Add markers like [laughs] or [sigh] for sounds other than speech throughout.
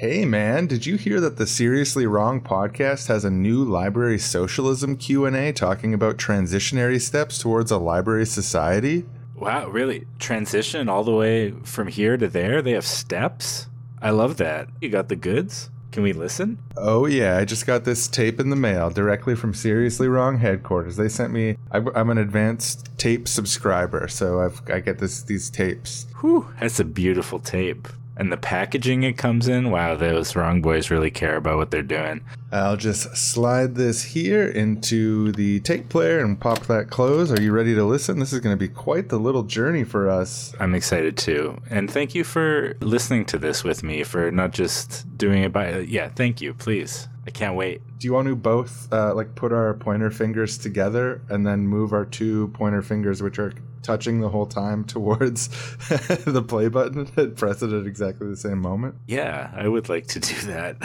Hey man, did you hear that the Seriously Wrong podcast has a new library socialism Q&A talking about transitionary steps towards a library society? Wow, really? Transition all the way from here to there? They have steps? I love that. You got the goods? Can we listen? Oh yeah, I just got this tape in the mail directly from Seriously Wrong headquarters. They sent me. I'm an advanced tape subscriber, so I've, I get this these tapes. Whew, that's a beautiful tape and the packaging it comes in, wow, those wrong boys really care about what they're doing. I'll just slide this here into the tape player and pop that close. Are you ready to listen? This is going to be quite the little journey for us. I'm excited too. And thank you for listening to this with me, for not just doing it by. Yeah, thank you. Please. I can't wait. Do you want to both uh, like put our pointer fingers together and then move our two pointer fingers, which are touching the whole time [laughs] towards [laughs] the play button [laughs] and press it at exactly the same moment? Yeah, I would like to do that.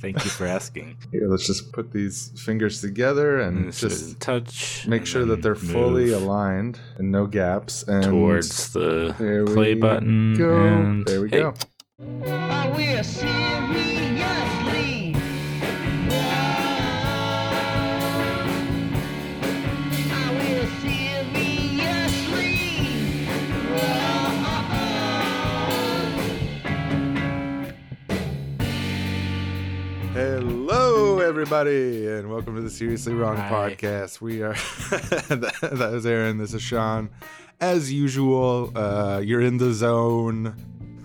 Thank you for asking. Here, let's just put these fingers together and, and just touch. Make sure that they're fully aligned and no gaps. And towards the play button. Go. And there we hey. go. Everybody, and welcome to the Seriously Wrong Hi. podcast. We are that, [laughs] that was Aaron. This is Shawn. As usual, uh, you're in the zone.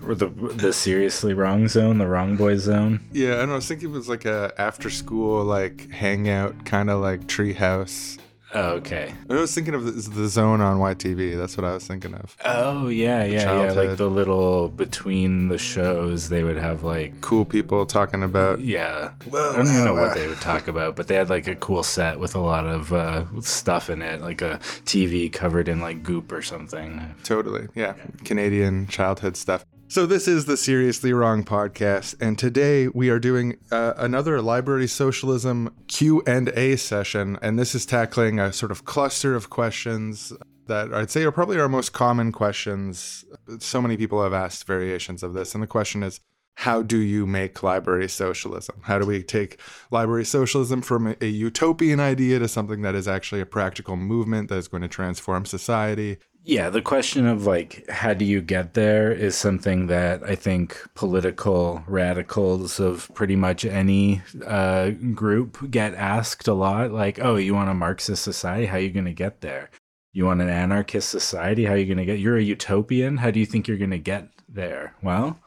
Or the the seriously wrong zone, the wrong boy zone. Yeah, I, know, I was thinking it was like a after school like hangout, kind of like treehouse Oh, okay. I was thinking of the, the zone on YTV. That's what I was thinking of. Oh yeah, yeah, Childhood. yeah. Like the little between the shows, they would have like cool people talking about. Yeah, well, I don't even know what they would talk about, but they had like a cool set with a lot of uh, stuff in it, like a TV covered in like goop or something. Totally, yeah. yeah. Canadian childhood stuff. So this is the Seriously Wrong podcast, and today we are doing uh, another library socialism Q and A session, and this is tackling a sort of cluster of questions that I'd say are probably our most common questions. So many people have asked variations of this, and the question is, how do you make library socialism? How do we take library socialism from a utopian idea to something that is actually a practical movement that is going to transform society? Yeah, the question of like, how do you get there is something that I think political radicals of pretty much any uh, group get asked a lot. Like, oh, you want a Marxist society? How are you going to get there? You want an anarchist society? How are you going to get? You're a utopian. How do you think you're going to get there? Well,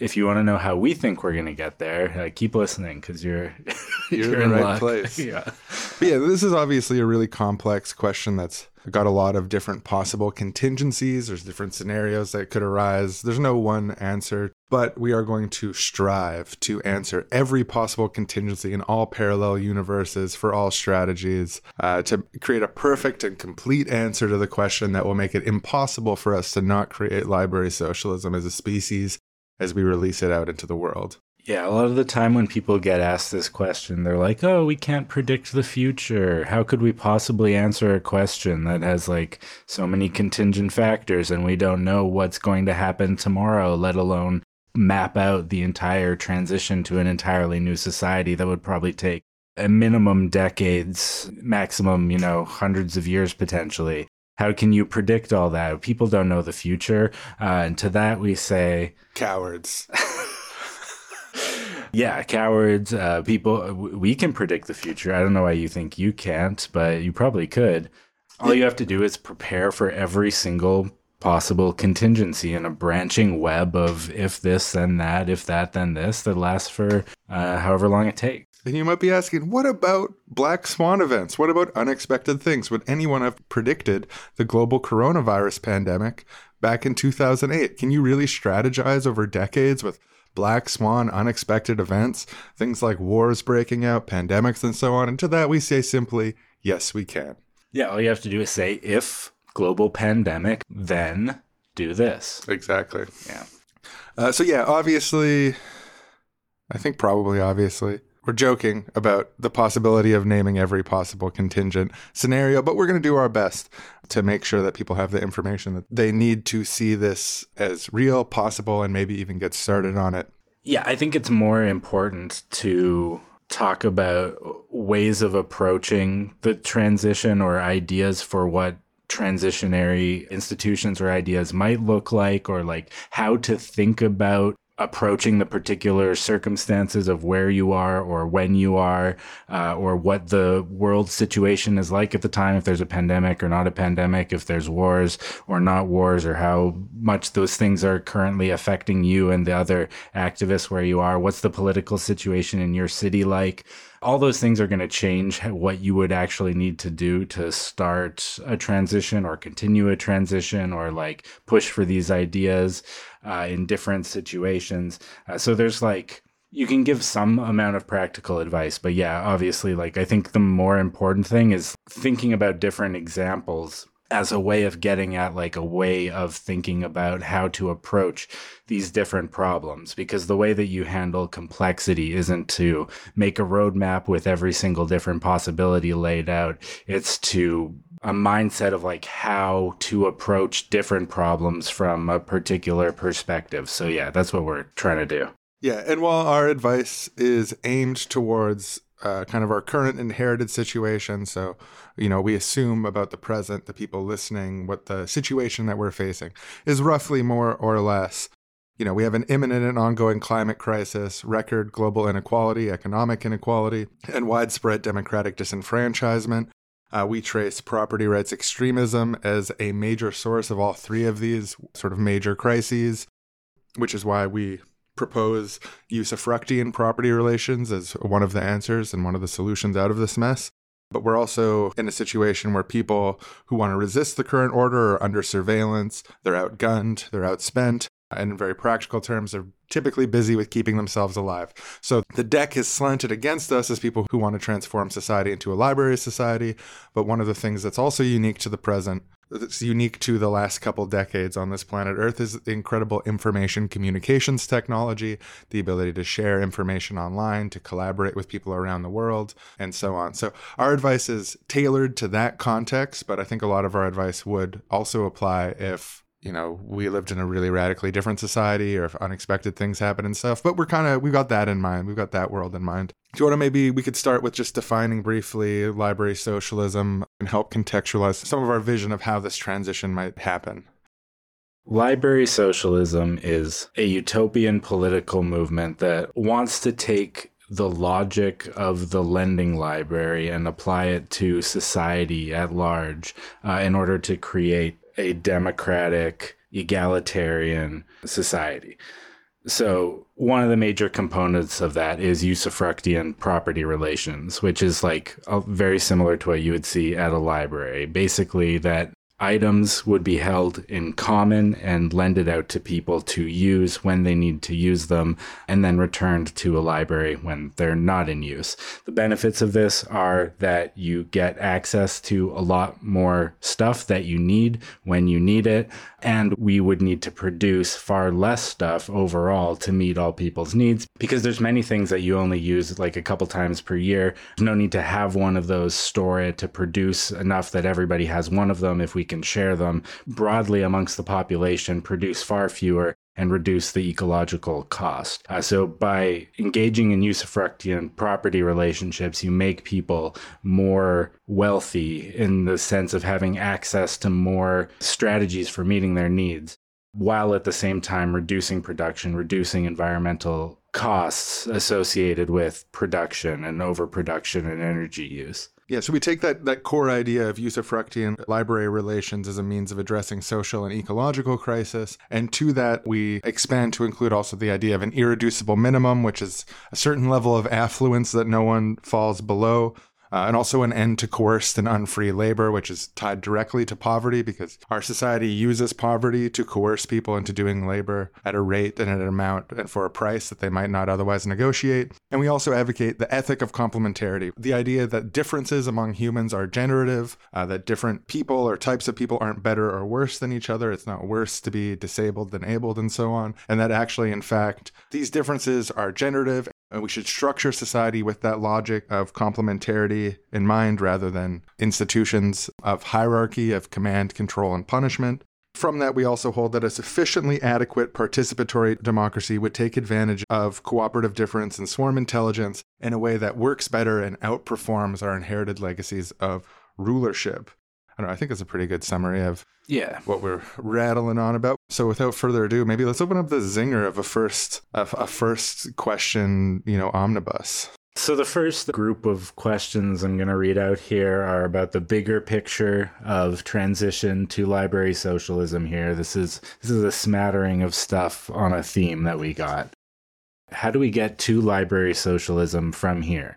if you want to know how we think we're going to get there, uh, keep listening because you're, you're, [laughs] you're, in the right luck. place. [laughs] yeah. But yeah, this is obviously a really complex question that's got a lot of different possible contingencies. There's different scenarios that could arise. There's no one answer, but we are going to strive to answer every possible contingency in all parallel universes for all strategies uh, to create a perfect and complete answer to the question that will make it impossible for us to not create library socialism as a species as we release it out into the world. Yeah, a lot of the time when people get asked this question, they're like, oh, we can't predict the future. How could we possibly answer a question that has like so many contingent factors and we don't know what's going to happen tomorrow, let alone map out the entire transition to an entirely new society that would probably take a minimum decades, maximum, you know, hundreds of years potentially. How can you predict all that? People don't know the future. Uh, and to that, we say cowards. [laughs] yeah, cowards. Uh, people, we can predict the future. I don't know why you think you can't, but you probably could. All you have to do is prepare for every single possible contingency in a branching web of if this, then that, if that, then this that lasts for uh, however long it takes. And you might be asking, what about black swan events? What about unexpected things? Would anyone have predicted the global coronavirus pandemic back in 2008? Can you really strategize over decades with black swan unexpected events, things like wars breaking out, pandemics, and so on? And to that, we say simply, yes, we can. Yeah, all you have to do is say, if global pandemic, then do this. Exactly. Yeah. Uh, so, yeah, obviously, I think probably obviously, we're joking about the possibility of naming every possible contingent scenario, but we're going to do our best to make sure that people have the information that they need to see this as real, possible, and maybe even get started on it. Yeah, I think it's more important to talk about ways of approaching the transition or ideas for what transitionary institutions or ideas might look like or like how to think about approaching the particular circumstances of where you are or when you are uh, or what the world situation is like at the time if there's a pandemic or not a pandemic if there's wars or not wars or how much those things are currently affecting you and the other activists where you are. What's the political situation in your city like? All those things are going to change what you would actually need to do to start a transition or continue a transition or like push for these ideas uh, in different situations. Uh, so there's like, you can give some amount of practical advice, but yeah, obviously, like, I think the more important thing is thinking about different examples as a way of getting at like a way of thinking about how to approach these different problems because the way that you handle complexity isn't to make a roadmap with every single different possibility laid out it's to a mindset of like how to approach different problems from a particular perspective. So yeah, that's what we're trying to do. Yeah, and while our advice is aimed towards uh, kind of our current inherited situation, so you know we assume about the present, the people listening, what the situation that we're facing is roughly more or less. You know, we have an imminent and ongoing climate crisis, record global inequality, economic inequality, and widespread democratic disenfranchisement. Uh, we trace property rights extremism as a major source of all three of these sort of major crises, which is why we propose usufructian property relations as one of the answers and one of the solutions out of this mess. But we're also in a situation where people who want to resist the current order are under surveillance, they're outgunned, they're outspent, and in very practical terms, are typically busy with keeping themselves alive. So the deck is slanted against us as people who want to transform society into a library society. But one of the things that's also unique to the present, that's unique to the last couple decades on this planet Earth, is the incredible information communications technology, the ability to share information online, to collaborate with people around the world, and so on. So our advice is tailored to that context, but I think a lot of our advice would also apply if you know, we lived in a really radically different society or if unexpected things happen and stuff. But we're kind of, we've got that in mind. We've got that world in mind. Do you want to maybe we could start with just defining briefly library socialism and help contextualize some of our vision of how this transition might happen? Library socialism is a utopian political movement that wants to take the logic of the lending library and apply it to society at large uh, in order to create a democratic, egalitarian society. So, one of the major components of that is usufructian property relations, which is like very similar to what you would see at a library. Basically, that items would be held in common and lended out to people to use when they need to use them and then returned to a library when they're not in use. The benefits of this are that you get access to a lot more stuff that you need when you need it and we would need to produce far less stuff overall to meet all people's needs because there's many things that you only use like a couple times per year. There's no need to have one of those store it to produce enough that everybody has one of them if we can share them broadly amongst the population, produce far fewer, and reduce the ecological cost. Uh, so, by engaging in usufructian property relationships, you make people more wealthy in the sense of having access to more strategies for meeting their needs, while at the same time reducing production, reducing environmental costs associated with production and overproduction and energy use. Yeah, so we take that, that core idea of usufructian library relations as a means of addressing social and ecological crisis. And to that, we expand to include also the idea of an irreducible minimum, which is a certain level of affluence that no one falls below uh, and also an end to coerced and unfree labor, which is tied directly to poverty because our society uses poverty to coerce people into doing labor at a rate and at an amount and for a price that they might not otherwise negotiate. And we also advocate the ethic of complementarity, the idea that differences among humans are generative, uh, that different people or types of people aren't better or worse than each other. It's not worse to be disabled than abled and so on. And that actually, in fact, these differences are generative and we should structure society with that logic of complementarity in mind rather than institutions of hierarchy, of command, control, and punishment. From that, we also hold that a sufficiently adequate participatory democracy would take advantage of cooperative difference and swarm intelligence in a way that works better and outperforms our inherited legacies of rulership. I know, I think it's a pretty good summary of Yeah. what we're rattling on about. So without further ado, maybe let's open up the zinger of a first a, a first question, you know, omnibus. So the first group of questions I'm going to read out here are about the bigger picture of transition to library socialism here. This is this is a smattering of stuff on a theme that we got. How do we get to library socialism from here?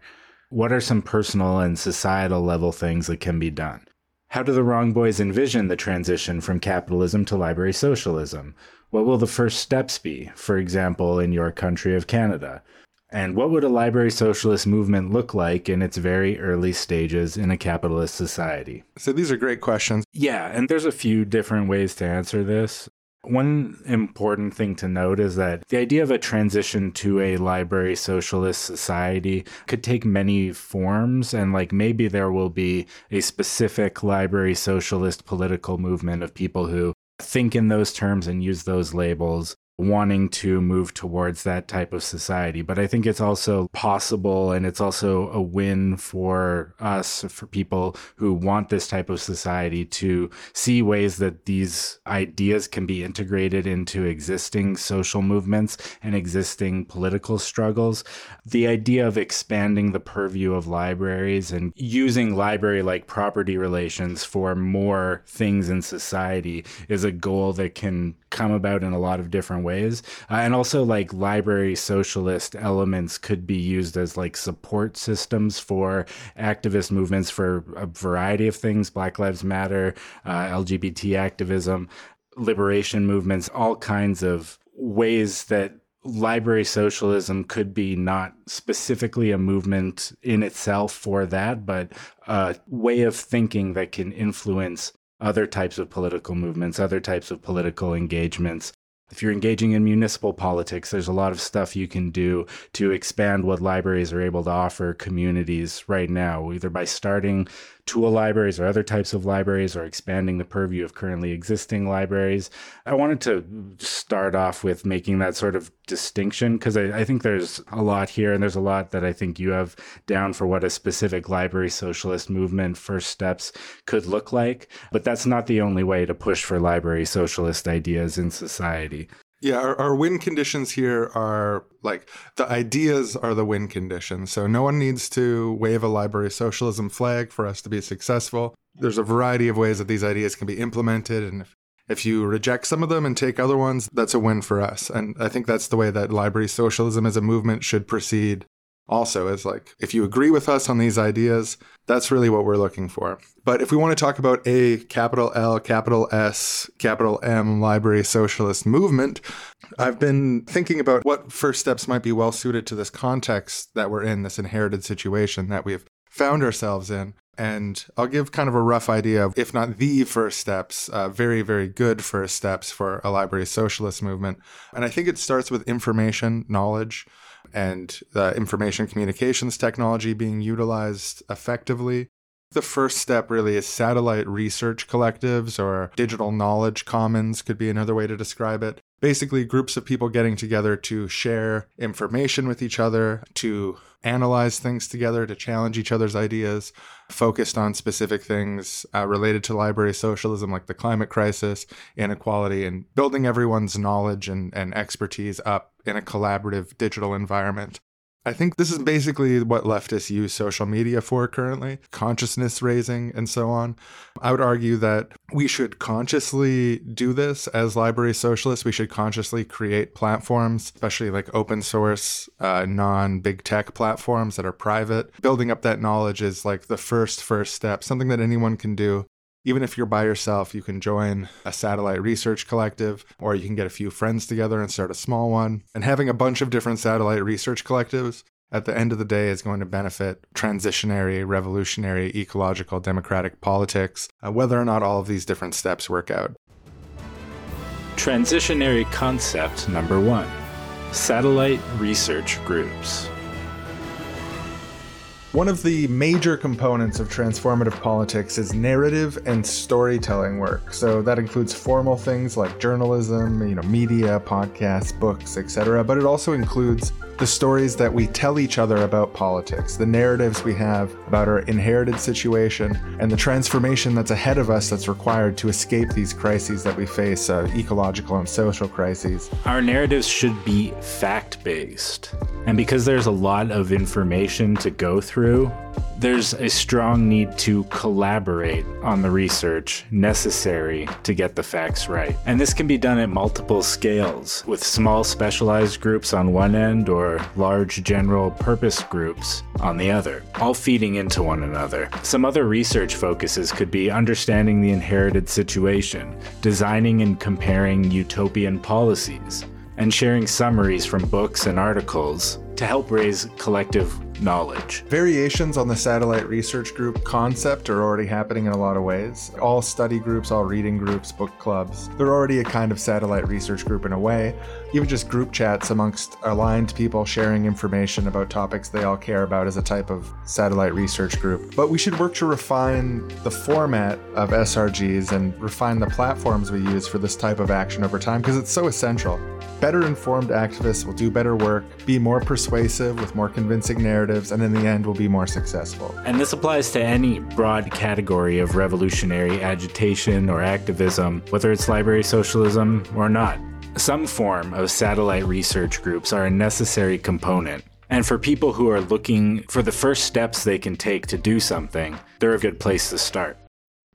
What are some personal and societal level things that can be done? How do the wrong boys envision the transition from capitalism to library socialism? What will the first steps be, for example, in your country of Canada? And what would a library socialist movement look like in its very early stages in a capitalist society? So these are great questions. Yeah, and there's a few different ways to answer this. One important thing to note is that the idea of a transition to a library socialist society could take many forms, and like maybe there will be a specific library socialist political movement of people who think in those terms and use those labels wanting to move towards that type of society. But I think it's also possible and it's also a win for us, for people who want this type of society to see ways that these ideas can be integrated into existing social movements and existing political struggles. The idea of expanding the purview of libraries and using library like property relations for more things in society is a goal that can come about in a lot of different ways. Uh, and also, like library socialist elements could be used as like support systems for activist movements for a variety of things Black Lives Matter, uh, LGBT activism, liberation movements, all kinds of ways that library socialism could be not specifically a movement in itself for that, but a way of thinking that can influence other types of political movements, other types of political engagements. If you're engaging in municipal politics, there's a lot of stuff you can do to expand what libraries are able to offer communities right now, either by starting tool libraries or other types of libraries or expanding the purview of currently existing libraries. I wanted to start off with making that sort of distinction because I, I, think there's a lot here and there's a lot that I think you have down for what a specific library socialist movement first steps could look like. But that's not the only way to push for library socialist ideas in society. Yeah, our, our, win conditions here are like the ideas are the win conditions. So no one needs to wave a library socialism flag for us to be successful. There's a variety of ways that these ideas can be implemented. And if, if you reject some of them and take other ones, that's a win for us. And I think that's the way that library socialism as a movement should proceed also is like if you agree with us on these ideas that's really what we're looking for but if we want to talk about a capital l capital s capital m library socialist movement i've been thinking about what first steps might be well suited to this context that we're in this inherited situation that we've found ourselves in and I'll give kind of a rough idea of, if not the first steps, uh, very, very good first steps for a library socialist movement. And I think it starts with information, knowledge, and the information communications technology being utilized effectively. The first step really is satellite research collectives or digital knowledge commons, could be another way to describe it. Basically, groups of people getting together to share information with each other, to analyze things together, to challenge each other's ideas, focused on specific things uh, related to library socialism, like the climate crisis, inequality, and building everyone's knowledge and, and expertise up in a collaborative digital environment. I think this is basically what leftists use social media for currently consciousness raising and so on. I would argue that we should consciously do this as library socialists. We should consciously create platforms, especially like open source, uh, non big tech platforms that are private. Building up that knowledge is like the first, first step, something that anyone can do even if you're by yourself, you can join a satellite research collective, or you can get a few friends together and start a small one. And having a bunch of different satellite research collectives at the end of the day is going to benefit transitionary, revolutionary, ecological, democratic politics, uh, whether or not all of these different steps work out. Transitionary concept number one satellite research groups. One of the major components of transformative politics is narrative and storytelling work. So that includes formal things like journalism, you know, media, podcasts, books, etc., but it also includes the stories that we tell each other about politics, the narratives we have about our inherited situation, and the transformation that's ahead of us that's required to escape these crises that we face uh, ecological and social crises. Our narratives should be fact based. And because there's a lot of information to go through, there's a strong need to collaborate on the research necessary to get the facts right. And this can be done at multiple scales, with small specialized groups on one end or large general purpose groups on the other, all feeding into one another. Some other research focuses could be understanding the inherited situation, designing and comparing utopian policies, and sharing summaries from books and articles to help raise collective knowledge. Variations on the satellite research group concept are already happening in a lot of ways. All study groups, all reading groups, book clubs, they're already a kind of satellite research group in a way. Even just group chats amongst aligned people sharing information about topics they all care about is a type of satellite research group. But we should work to refine the format of SRGs and refine the platforms we use for this type of action over time because it's so essential. Better informed activists will do better work, be more persuasive with more convincing narratives, and in the end will be more successful. And this applies to any broad category of revolutionary agitation or activism, whether it's library socialism or not. Some form of satellite research groups are a necessary component. And for people who are looking for the first steps they can take to do something, they're a good place to start.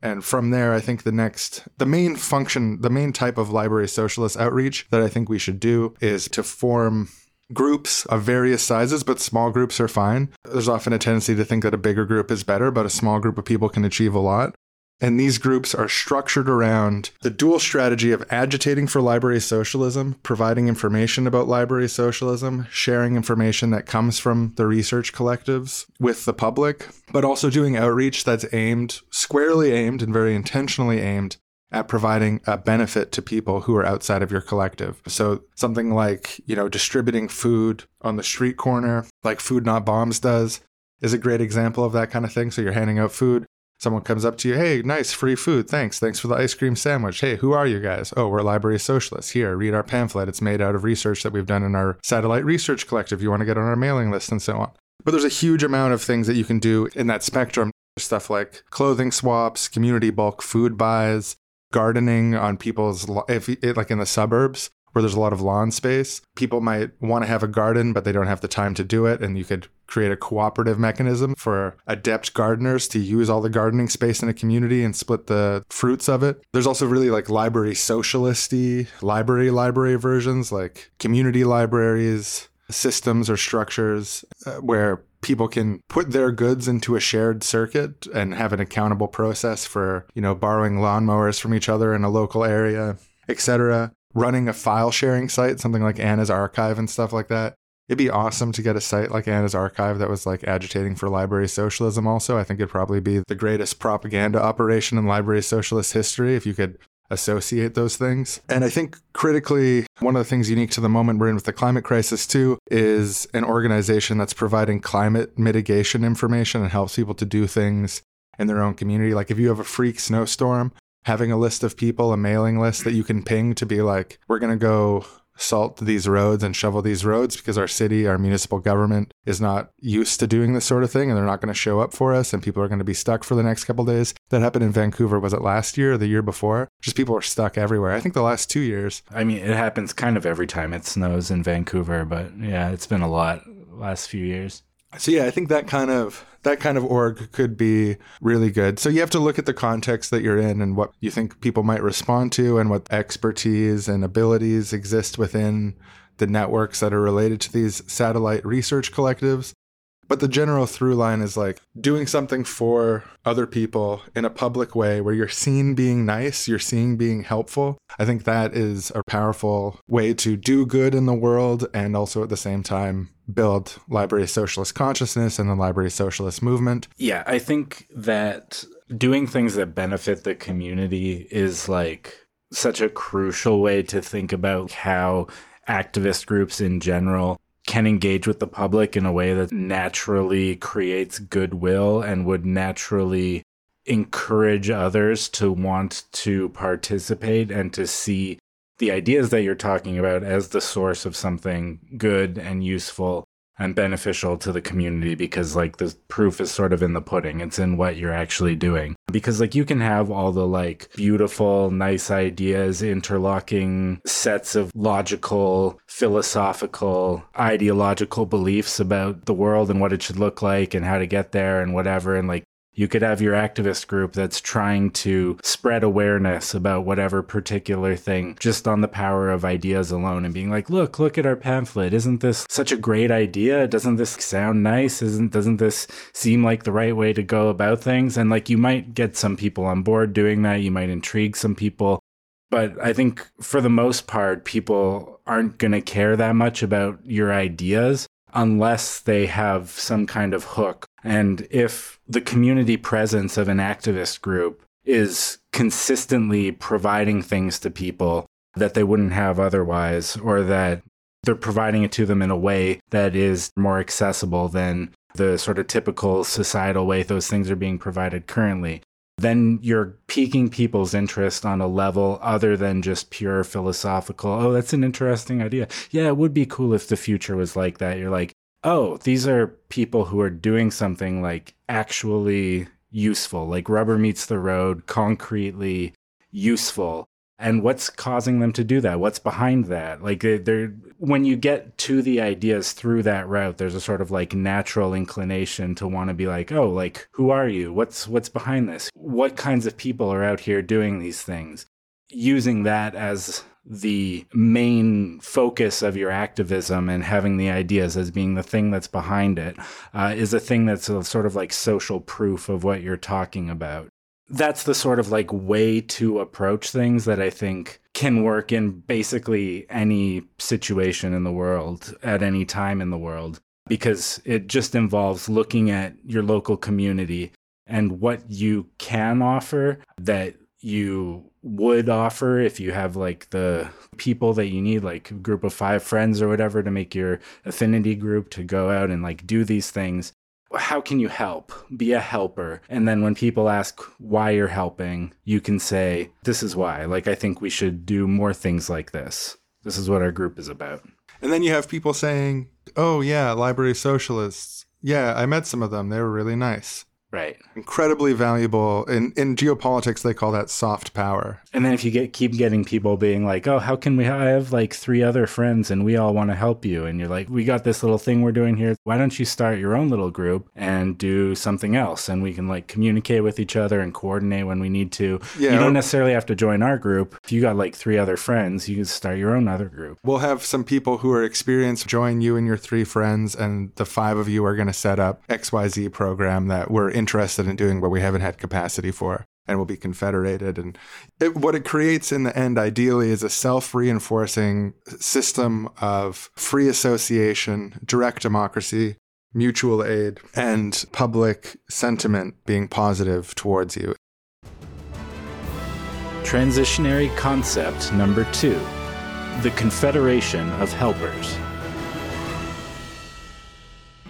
And from there, I think the next, the main function, the main type of library socialist outreach that I think we should do is to form groups of various sizes, but small groups are fine. There's often a tendency to think that a bigger group is better, but a small group of people can achieve a lot. And these groups are structured around the dual strategy of agitating for library socialism, providing information about library socialism, sharing information that comes from the research collectives with the public, but also doing outreach that's aimed, squarely aimed, and very intentionally aimed at providing a benefit to people who are outside of your collective. So something like, you know, distributing food on the street corner, like Food Not Bombs does, is a great example of that kind of thing. So you're handing out food Someone comes up to you, hey, nice, free food, thanks, thanks for the ice cream sandwich. Hey, who are you guys? Oh, we're Library Socialists. Here, read our pamphlet. It's made out of research that we've done in our satellite research collective. You want to get on our mailing list and so on. But there's a huge amount of things that you can do in that spectrum. Stuff like clothing swaps, community bulk food buys, gardening on people's, if like in the suburbs where there's a lot of lawn space. People might want to have a garden, but they don't have the time to do it. And you could create a cooperative mechanism for adept gardeners to use all the gardening space in a community and split the fruits of it. There's also really like library socialisty library library versions, like community libraries, systems or structures uh, where people can put their goods into a shared circuit and have an accountable process for, you know, borrowing lawnmowers from each other in a local area, etc running a file sharing site, something like Anna's Archive and stuff like that. It'd be awesome to get a site like Anna's Archive that was like agitating for library socialism, also. I think it'd probably be the greatest propaganda operation in library socialist history if you could associate those things. And I think critically, one of the things unique to the moment we're in with the climate crisis, too, is an organization that's providing climate mitigation information and helps people to do things in their own community. Like if you have a freak snowstorm, having a list of people, a mailing list that you can ping to be like, we're going to go salt these roads and shovel these roads because our city, our municipal government is not used to doing this sort of thing and they're not going to show up for us and people are going to be stuck for the next couple days. That happened in Vancouver. Was it last year or the year before? Just people are stuck everywhere. I think the last two years. I mean, it happens kind of every time it snows in Vancouver, but yeah, it's been a lot last few years. So yeah, I think that kind of that kind of org could be really good. So you have to look at the context that you're in and what you think people might respond to and what expertise and abilities exist within the networks that are related to these satellite research collectives. But the general through line is like doing something for other people in a public way where you're seen being nice, you're seen being helpful. I think that is a powerful way to do good in the world and also at the same time build library socialist consciousness and the library socialist movement. Yeah, I think that doing things that benefit the community is like such a crucial way to think about how activist groups in general can engage with the public in a way that naturally creates goodwill and would naturally encourage others to want to participate and to see the ideas that you're talking about as the source of something good and useful and beneficial to the community because like the proof is sort of in the pudding. It's in what you're actually doing. Because like you can have all the like beautiful nice ideas interlocking sets of logical philosophical ideological beliefs about the world and what it should look like and how to get there and whatever. And like you could have your activist group that's trying to spread awareness about whatever particular thing just on the power of ideas alone and being like, look, look at our pamphlet. Isn't this such a great idea? Doesn't this sound nice? Isn't doesn't this seem like the right way to go about things? And like you might get some people on board doing that. You might intrigue some people. But I think for the most part, people aren't going to care that much about your ideas unless they have some kind of hook. And if the community presence of an activist group is consistently providing things to people that they wouldn't have otherwise, or that they're providing it to them in a way that is more accessible than the sort of typical societal way those things are being provided currently, then you're piquing people's interest on a level other than just pure philosophical. Oh, that's an interesting idea. Yeah, it would be cool if the future was like that. You're like, oh, these are people who are doing something like actually useful, like rubber meets the road, concretely useful. And what's causing them to do that? What's behind that? Like they're when you get to the ideas through that route, there's a sort of like natural inclination to want to be like, oh, like who are you? What's what's behind this? What kinds of people are out here doing these things? Using that as the main focus of your activism and having the ideas as being the thing that's behind it uh, is a thing that's a sort of like social proof of what you're talking about. That's the sort of like way to approach things that I think can work in basically any situation in the world at any time in the world because it just involves looking at your local community and what you can offer that you would offer if you have like the people that you need like group of five friends or whatever to make your affinity group to go out and like do these things how can you help? Be a helper. And then when people ask why you're helping you can say this is why. Like i think we should do more things like this. This is what our group is about. And then you have people saying oh yeah library socialists. Yeah i met some of them. They were really nice Right. Incredibly valuable. In in geopolitics they call that soft power. And then if you get keep getting people being like, "Oh, how can we I have like three other friends and we all want to help you." And you're like, "We got this little thing we're doing here. Why don't you start your own little group and do something else and we can like communicate with each other and coordinate when we need to." Yeah, you don't necessarily have to join our group. If you got like three other friends, you can start your own other group. We'll have some people who are experienced join you and your three friends and the five of you are going to set up XYZ program that we're interested in doing what we haven't had capacity for and will be confederated. And it, what it creates in the end ideally is a self-reinforcing system of free association direct democracy mutual aid and public sentiment being positive towards you. Transitionary concept number 2 the confederation of helpers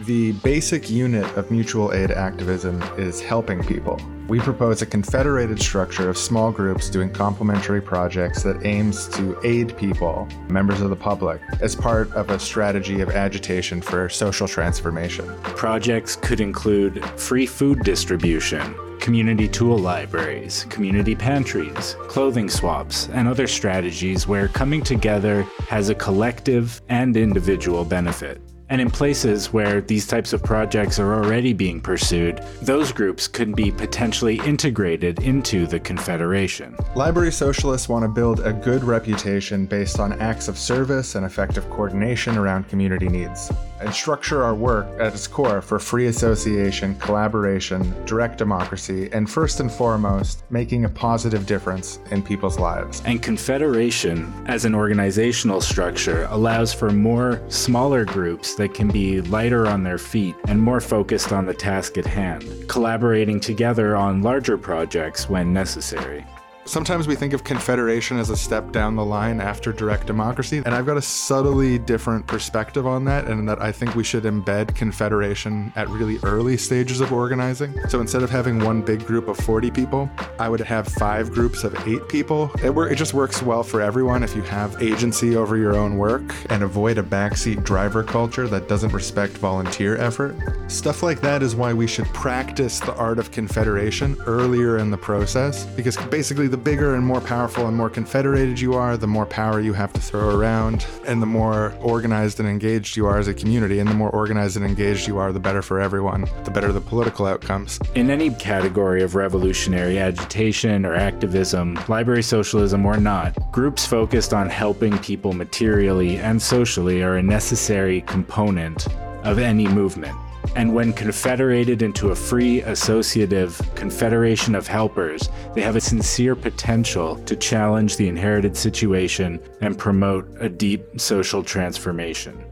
the basic unit of mutual aid activism is helping people. We propose a confederated structure of small groups doing complementary projects that aims to aid people, members of the public, as part of a strategy of agitation for social transformation. Projects could include free food distribution, community tool libraries, community pantries, clothing swaps, and other strategies where coming together has a collective and individual benefit. And in places where these types of projects are already being pursued, those groups could be potentially integrated into the Confederation. Library socialists want to build a good reputation based on acts of service and effective coordination around community needs, and structure our work at its core for free association, collaboration, direct democracy, and first and foremost, making a positive difference in people's lives. And Confederation, as an organizational structure, allows for more smaller groups that can be lighter on their feet and more focused on the task at hand, collaborating together on larger projects when necessary. Sometimes we think of confederation as a step down the line after direct democracy, and I've got a subtly different perspective on that, and that I think we should embed confederation at really early stages of organizing. So instead of having one big group of 40 people, I would have five groups of eight people. It, it just works well for everyone if you have agency over your own work and avoid a backseat driver culture that doesn't respect volunteer effort. Stuff like that is why we should practice the art of confederation earlier in the process, because basically the bigger and more powerful and more confederated you are, the more power you have to throw around, and the more organized and engaged you are as a community. And the more organized and engaged you are, the better for everyone, the better the political outcomes. In any category of revolutionary agitation or activism, library socialism or not, groups focused on helping people materially and socially are a necessary component of any movement and when confederated into a free associative confederation of helpers, they have a sincere potential to challenge the inherited situation and promote a deep social transformation.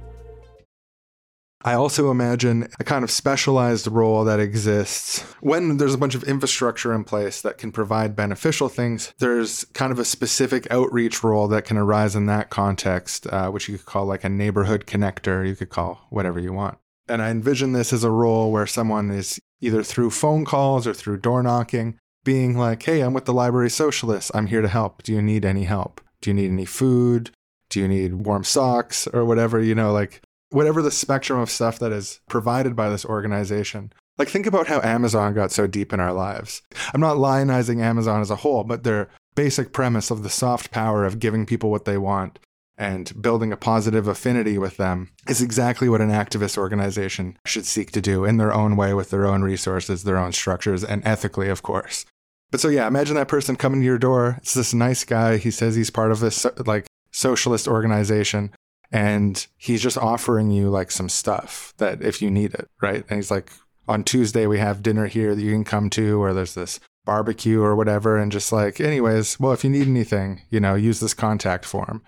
I also imagine a kind of specialized role that exists when there's a bunch of infrastructure in place that can provide beneficial things. There's kind of a specific outreach role that can arise in that context, uh, which you could call like a neighborhood connector. You could call whatever you want. And I envision this as a role where someone is either through phone calls or through door knocking, being like, hey, I'm with the Library Socialists. I'm here to help. Do you need any help? Do you need any food? Do you need warm socks or whatever? You know, like whatever the spectrum of stuff that is provided by this organization. Like, think about how Amazon got so deep in our lives. I'm not lionizing Amazon as a whole, but their basic premise of the soft power of giving people what they want and building a positive affinity with them is exactly what an activist organization should seek to do in their own way with their own resources, their own structures, and ethically, of course. But so, yeah, imagine that person coming to your door. It's this nice guy. He says he's part of this like socialist organization and he's just offering you like some stuff that if you need it, right? And he's like, on Tuesday, we have dinner here that you can come to, or there's this barbecue or whatever. And just like, anyways, well, if you need anything, you know, use this contact form.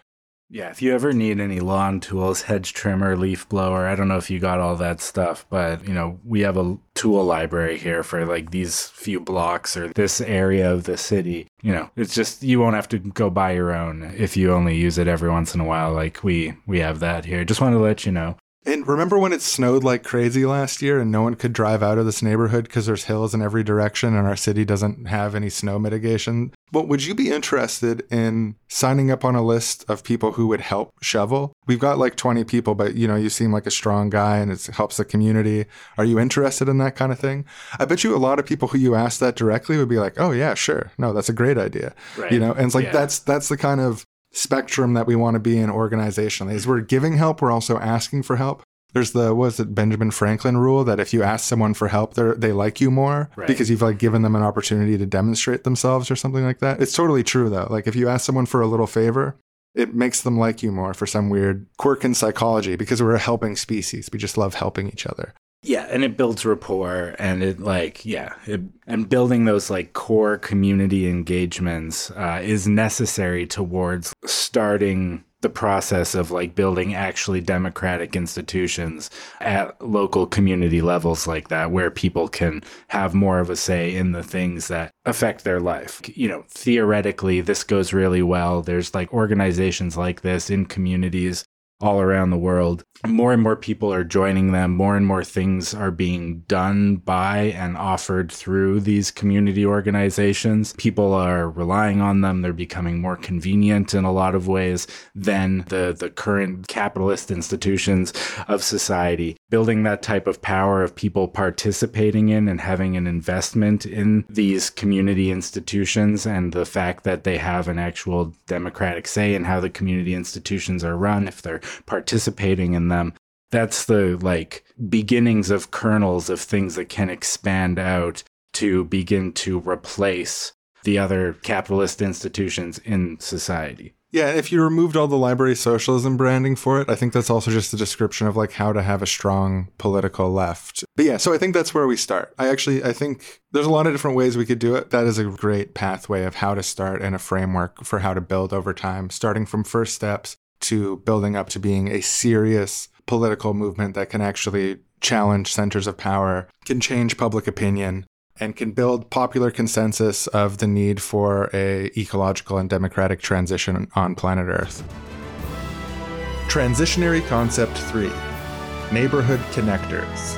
Yeah, if you ever need any lawn tools, hedge trimmer, leaf blower, I don't know if you got all that stuff, but you know, we have a tool library here for like these few blocks or this area of the city. You know, it's just you won't have to go buy your own if you only use it every once in a while like we we have that here. Just wanted to let you know. And remember when it snowed like crazy last year and no one could drive out of this neighborhood because there's hills in every direction and our city doesn't have any snow mitigation? But would you be interested in signing up on a list of people who would help shovel? We've got like 20 people, but you know, you seem like a strong guy and it helps the community. Are you interested in that kind of thing? I bet you a lot of people who you ask that directly would be like, "Oh yeah, sure. No, that's a great idea." Right. You know, and it's like yeah. that's that's the kind of spectrum that we want to be in organizationally. Is we're giving help, we're also asking for help. There's the was it Benjamin Franklin rule that if you ask someone for help, they they like you more right. because you've like given them an opportunity to demonstrate themselves or something like that. It's totally true though. Like if you ask someone for a little favor, it makes them like you more for some weird quirk in psychology because we're a helping species. We just love helping each other. Yeah, and it builds rapport and it like yeah, it, and building those like core community engagements uh, is necessary towards starting the process of like building actually democratic institutions at local community levels like that where people can have more of a say in the things that affect their life. You know theoretically this goes really well. There's like organizations like this in communities all around the world. More and more people are joining them. More and more things are being done by and offered through these community organizations. People are relying on them. They're becoming more convenient in a lot of ways than the, the current capitalist institutions of society. Building that type of power of people participating in and having an investment in these community institutions and the fact that they have an actual democratic say in how the community institutions are run, if they're participating in them. That's the like beginnings of kernels of things that can expand out to begin to replace the other capitalist institutions in society. Yeah, if you removed all the library socialism branding for it, I think that's also just a description of like how to have a strong political left. But yeah, so I think that's where we start. I actually I think there's a lot of different ways we could do it. That is a great pathway of how to start and a framework for how to build over time, starting from first steps to building up to being a serious political movement that can actually challenge centers of power, can change public opinion, and can build popular consensus of the need for a ecological and democratic transition on planet Earth. Transitionary Concept 3 Neighborhood Connectors.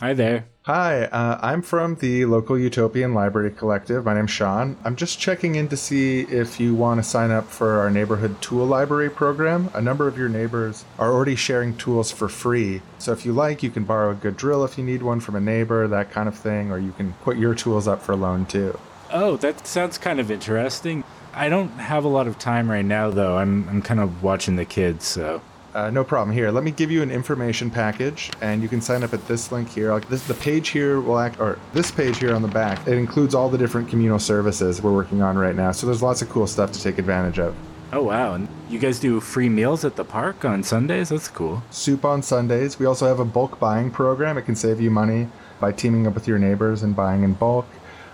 Hi there. Hi, uh, I'm from the local Utopian Library Collective. My name's Shawn. I'm just checking in to see if you want to sign up for our neighborhood tool library program. A number of your neighbors are already sharing tools for free. So if you like, you can borrow a good drill if you need one from a neighbor, that kind of thing, or you can put your tools up for loan too. Oh, that sounds kind of interesting. I don't have a lot of time right now, though. I'm, I'm kind of watching the kids, so. Uh, no problem. Here, let me give you an information package, and you can sign up at this link here. Like this, the page here will act, or this page here on the back. It includes all the different communal services we're working on right now. So there's lots of cool stuff to take advantage of. Oh wow! And you guys do free meals at the park on Sundays? That's cool. Soup on Sundays. We also have a bulk buying program. It can save you money by teaming up with your neighbors and buying in bulk.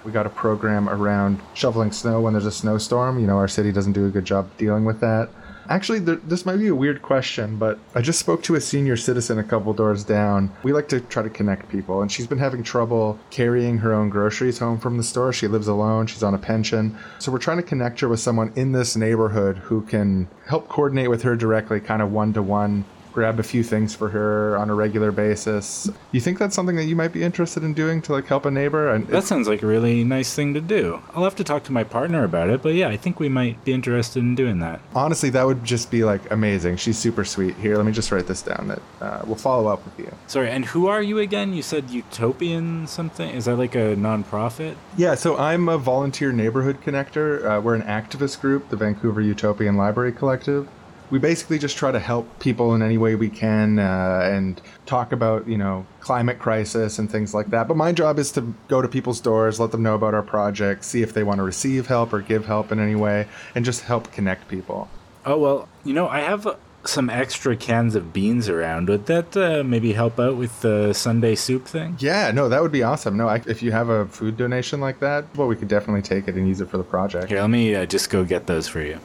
We got a program around shoveling snow when there's a snowstorm. You know, our city doesn't do a good job dealing with that. Actually, th- this might be a weird question, but I just spoke to a senior citizen a couple doors down. We like to try to connect people, and she's been having trouble carrying her own groceries home from the store. She lives alone, she's on a pension. So we're trying to connect her with someone in this neighborhood who can help coordinate with her directly, kind of one to one grab a few things for her on a regular basis. You think that's something that you might be interested in doing to like help a neighbor? And that sounds like a really nice thing to do. I'll have to talk to my partner about it, but yeah, I think we might be interested in doing that. Honestly, that would just be like amazing. She's super sweet. Here, let me just write this down. That uh, we'll follow up with you. Sorry, and who are you again? You said Utopian something. Is that like a nonprofit? Yeah, so I'm a volunteer neighborhood connector. Uh, we're an activist group, the Vancouver Utopian Library Collective we basically just try to help people in any way we can uh, and talk about you know climate crisis and things like that. But my job is to go to people's doors let them know about our project see if they want to receive help or give help in any way and just help connect people. Oh well you know i have some extra cans of beans around. Would that uh, maybe help out with the sunday soup thing? Yeah no that would be awesome. No I, if you have a food donation like that well we could definitely take it and use it for the project. Here let me uh, just go get those for you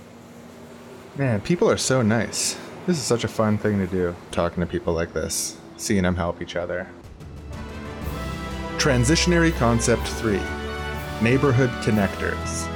Man, people are so nice. This is such a fun thing to do, talking to people like this, seeing them help each other. Transitionary Concept 3 Neighborhood Connectors.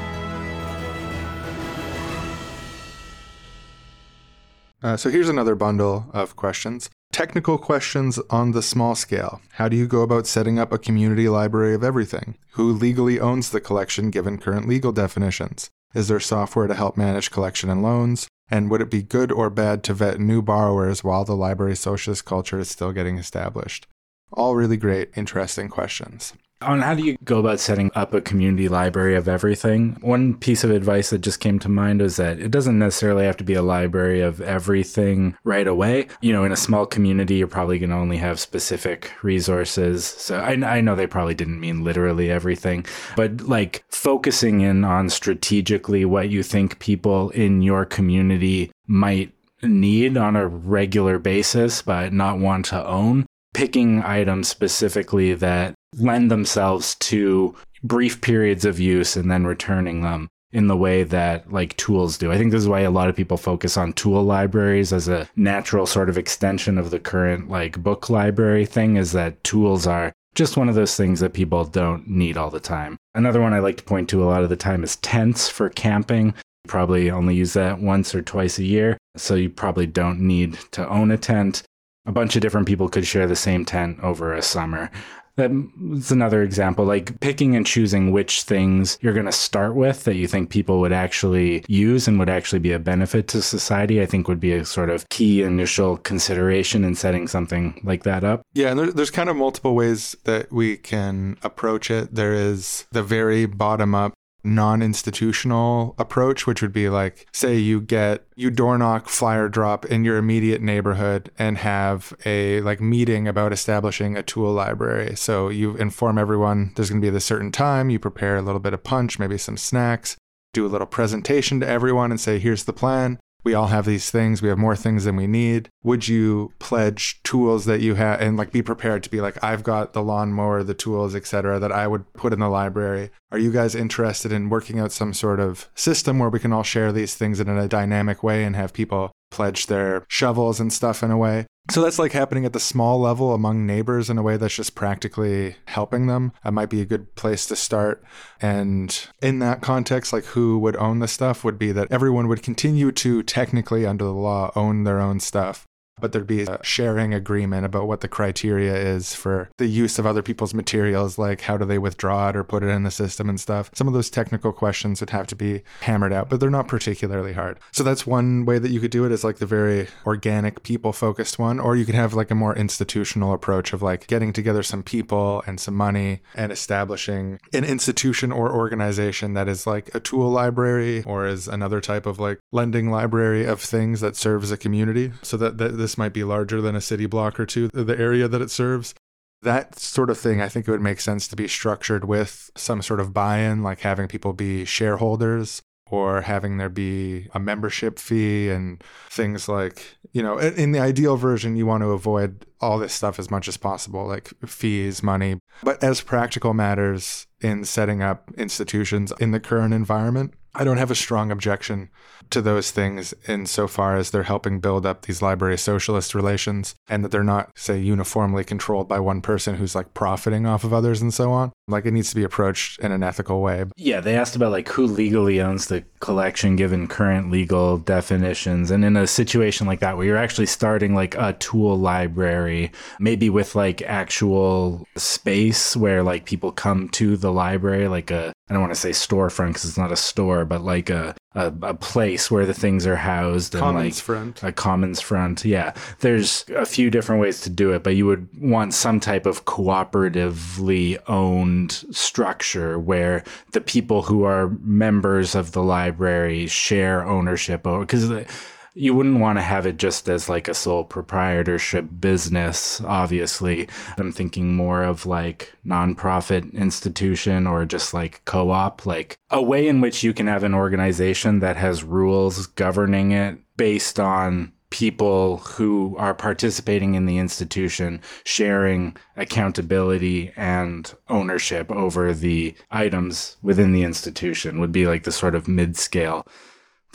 Uh, so here's another bundle of questions. Technical questions on the small scale. How do you go about setting up a community library of everything? Who legally owns the collection given current legal definitions? Is there software to help manage collection and loans? And would it be good or bad to vet new borrowers while the library socialist culture is still getting established? All really great, interesting questions on how do you go about setting up a community library of everything? One piece of advice that just came to mind was that it doesn't necessarily have to be a library of everything right away. You know, in a small community, you're probably going to only have specific resources. So I, I know they probably didn't mean literally everything, but like focusing in on strategically what you think people in your community might need on a regular basis, but not want to own picking items specifically that lend themselves to brief periods of use and then returning them in the way that like tools do. I think this is why a lot of people focus on tool libraries as a natural sort of extension of the current like book library thing is that tools are just one of those things that people don't need all the time. Another one I like to point to a lot of the time is tents for camping. You probably only use that once or twice a year, so you probably don't need to own a tent a bunch of different people could share the same tent over a summer. That's another example, like picking and choosing which things you're going to start with that you think people would actually use and would actually be a benefit to society, I think would be a sort of key initial consideration in setting something like that up. Yeah, and there's kind of multiple ways that we can approach it. There is the very bottom up non-institutional approach which would be like say you get you door knock flyer drop in your immediate neighborhood and have a like meeting about establishing a tool library. So you inform everyone there's going to be this certain time you prepare a little bit of punch maybe some snacks do a little presentation to everyone and say here's the plan we all have these things. We have more things than we need. Would you pledge tools that you have and like be prepared to be like i've got the lawnmower the tools etc that i would put in the library. Are you guys interested in working out some sort of system where we can all share these things in a dynamic way and have people pledge their shovels and stuff in a way. So that's like happening at the small level among neighbors in a way that's just practically helping them. That might be a good place to start. And in that context, like who would own the stuff would be that everyone would continue to technically under the law own their own stuff but there'd be a sharing agreement about what the criteria is for the use of other people's materials, like how do they withdraw it or put it in the system and stuff. Some of those technical questions would have to be hammered out, but they're not particularly hard. So that's one way that you could do it is like the very organic, people focused one, or you could have like a more institutional approach of like getting together some people and some money and establishing an institution or organization that is like a tool library or is another type of like lending library of things that serves a community so that, that this might be larger than a city block or two, the area that it serves. That sort of thing, I think it would make sense to be structured with some sort of buy in, like having people be shareholders or having there be a membership fee and things like, you know, in the ideal version, you want to avoid all this stuff as much as possible, like fees, money. But as practical matters in setting up institutions in the current environment, I don't have a strong objection to those things insofar as they're helping build up these library socialist relations and that they're not, say, uniformly controlled by one person who's like profiting off of others and so on. Like it needs to be approached in an ethical way. Yeah, they asked about like who legally owns the collection given current legal definitions. And in a situation like that where you're actually starting like a tool library, maybe with like actual space where like people come to the library, like a I don't want to say storefront because it's not a store, but like a, a, a place where the things are housed and commons like front. a commons front. Yeah, there's a few different ways to do it, but you would want some type of cooperatively owned structure where the people who are members of the library share ownership over because you wouldn't want to have it just as like a sole proprietorship business, obviously. I'm thinking more of like nonprofit institution or just like co op, like a way in which you can have an organization that has rules governing it based on people who are participating in the institution sharing accountability and ownership over the items within the institution would be like the sort of mid scale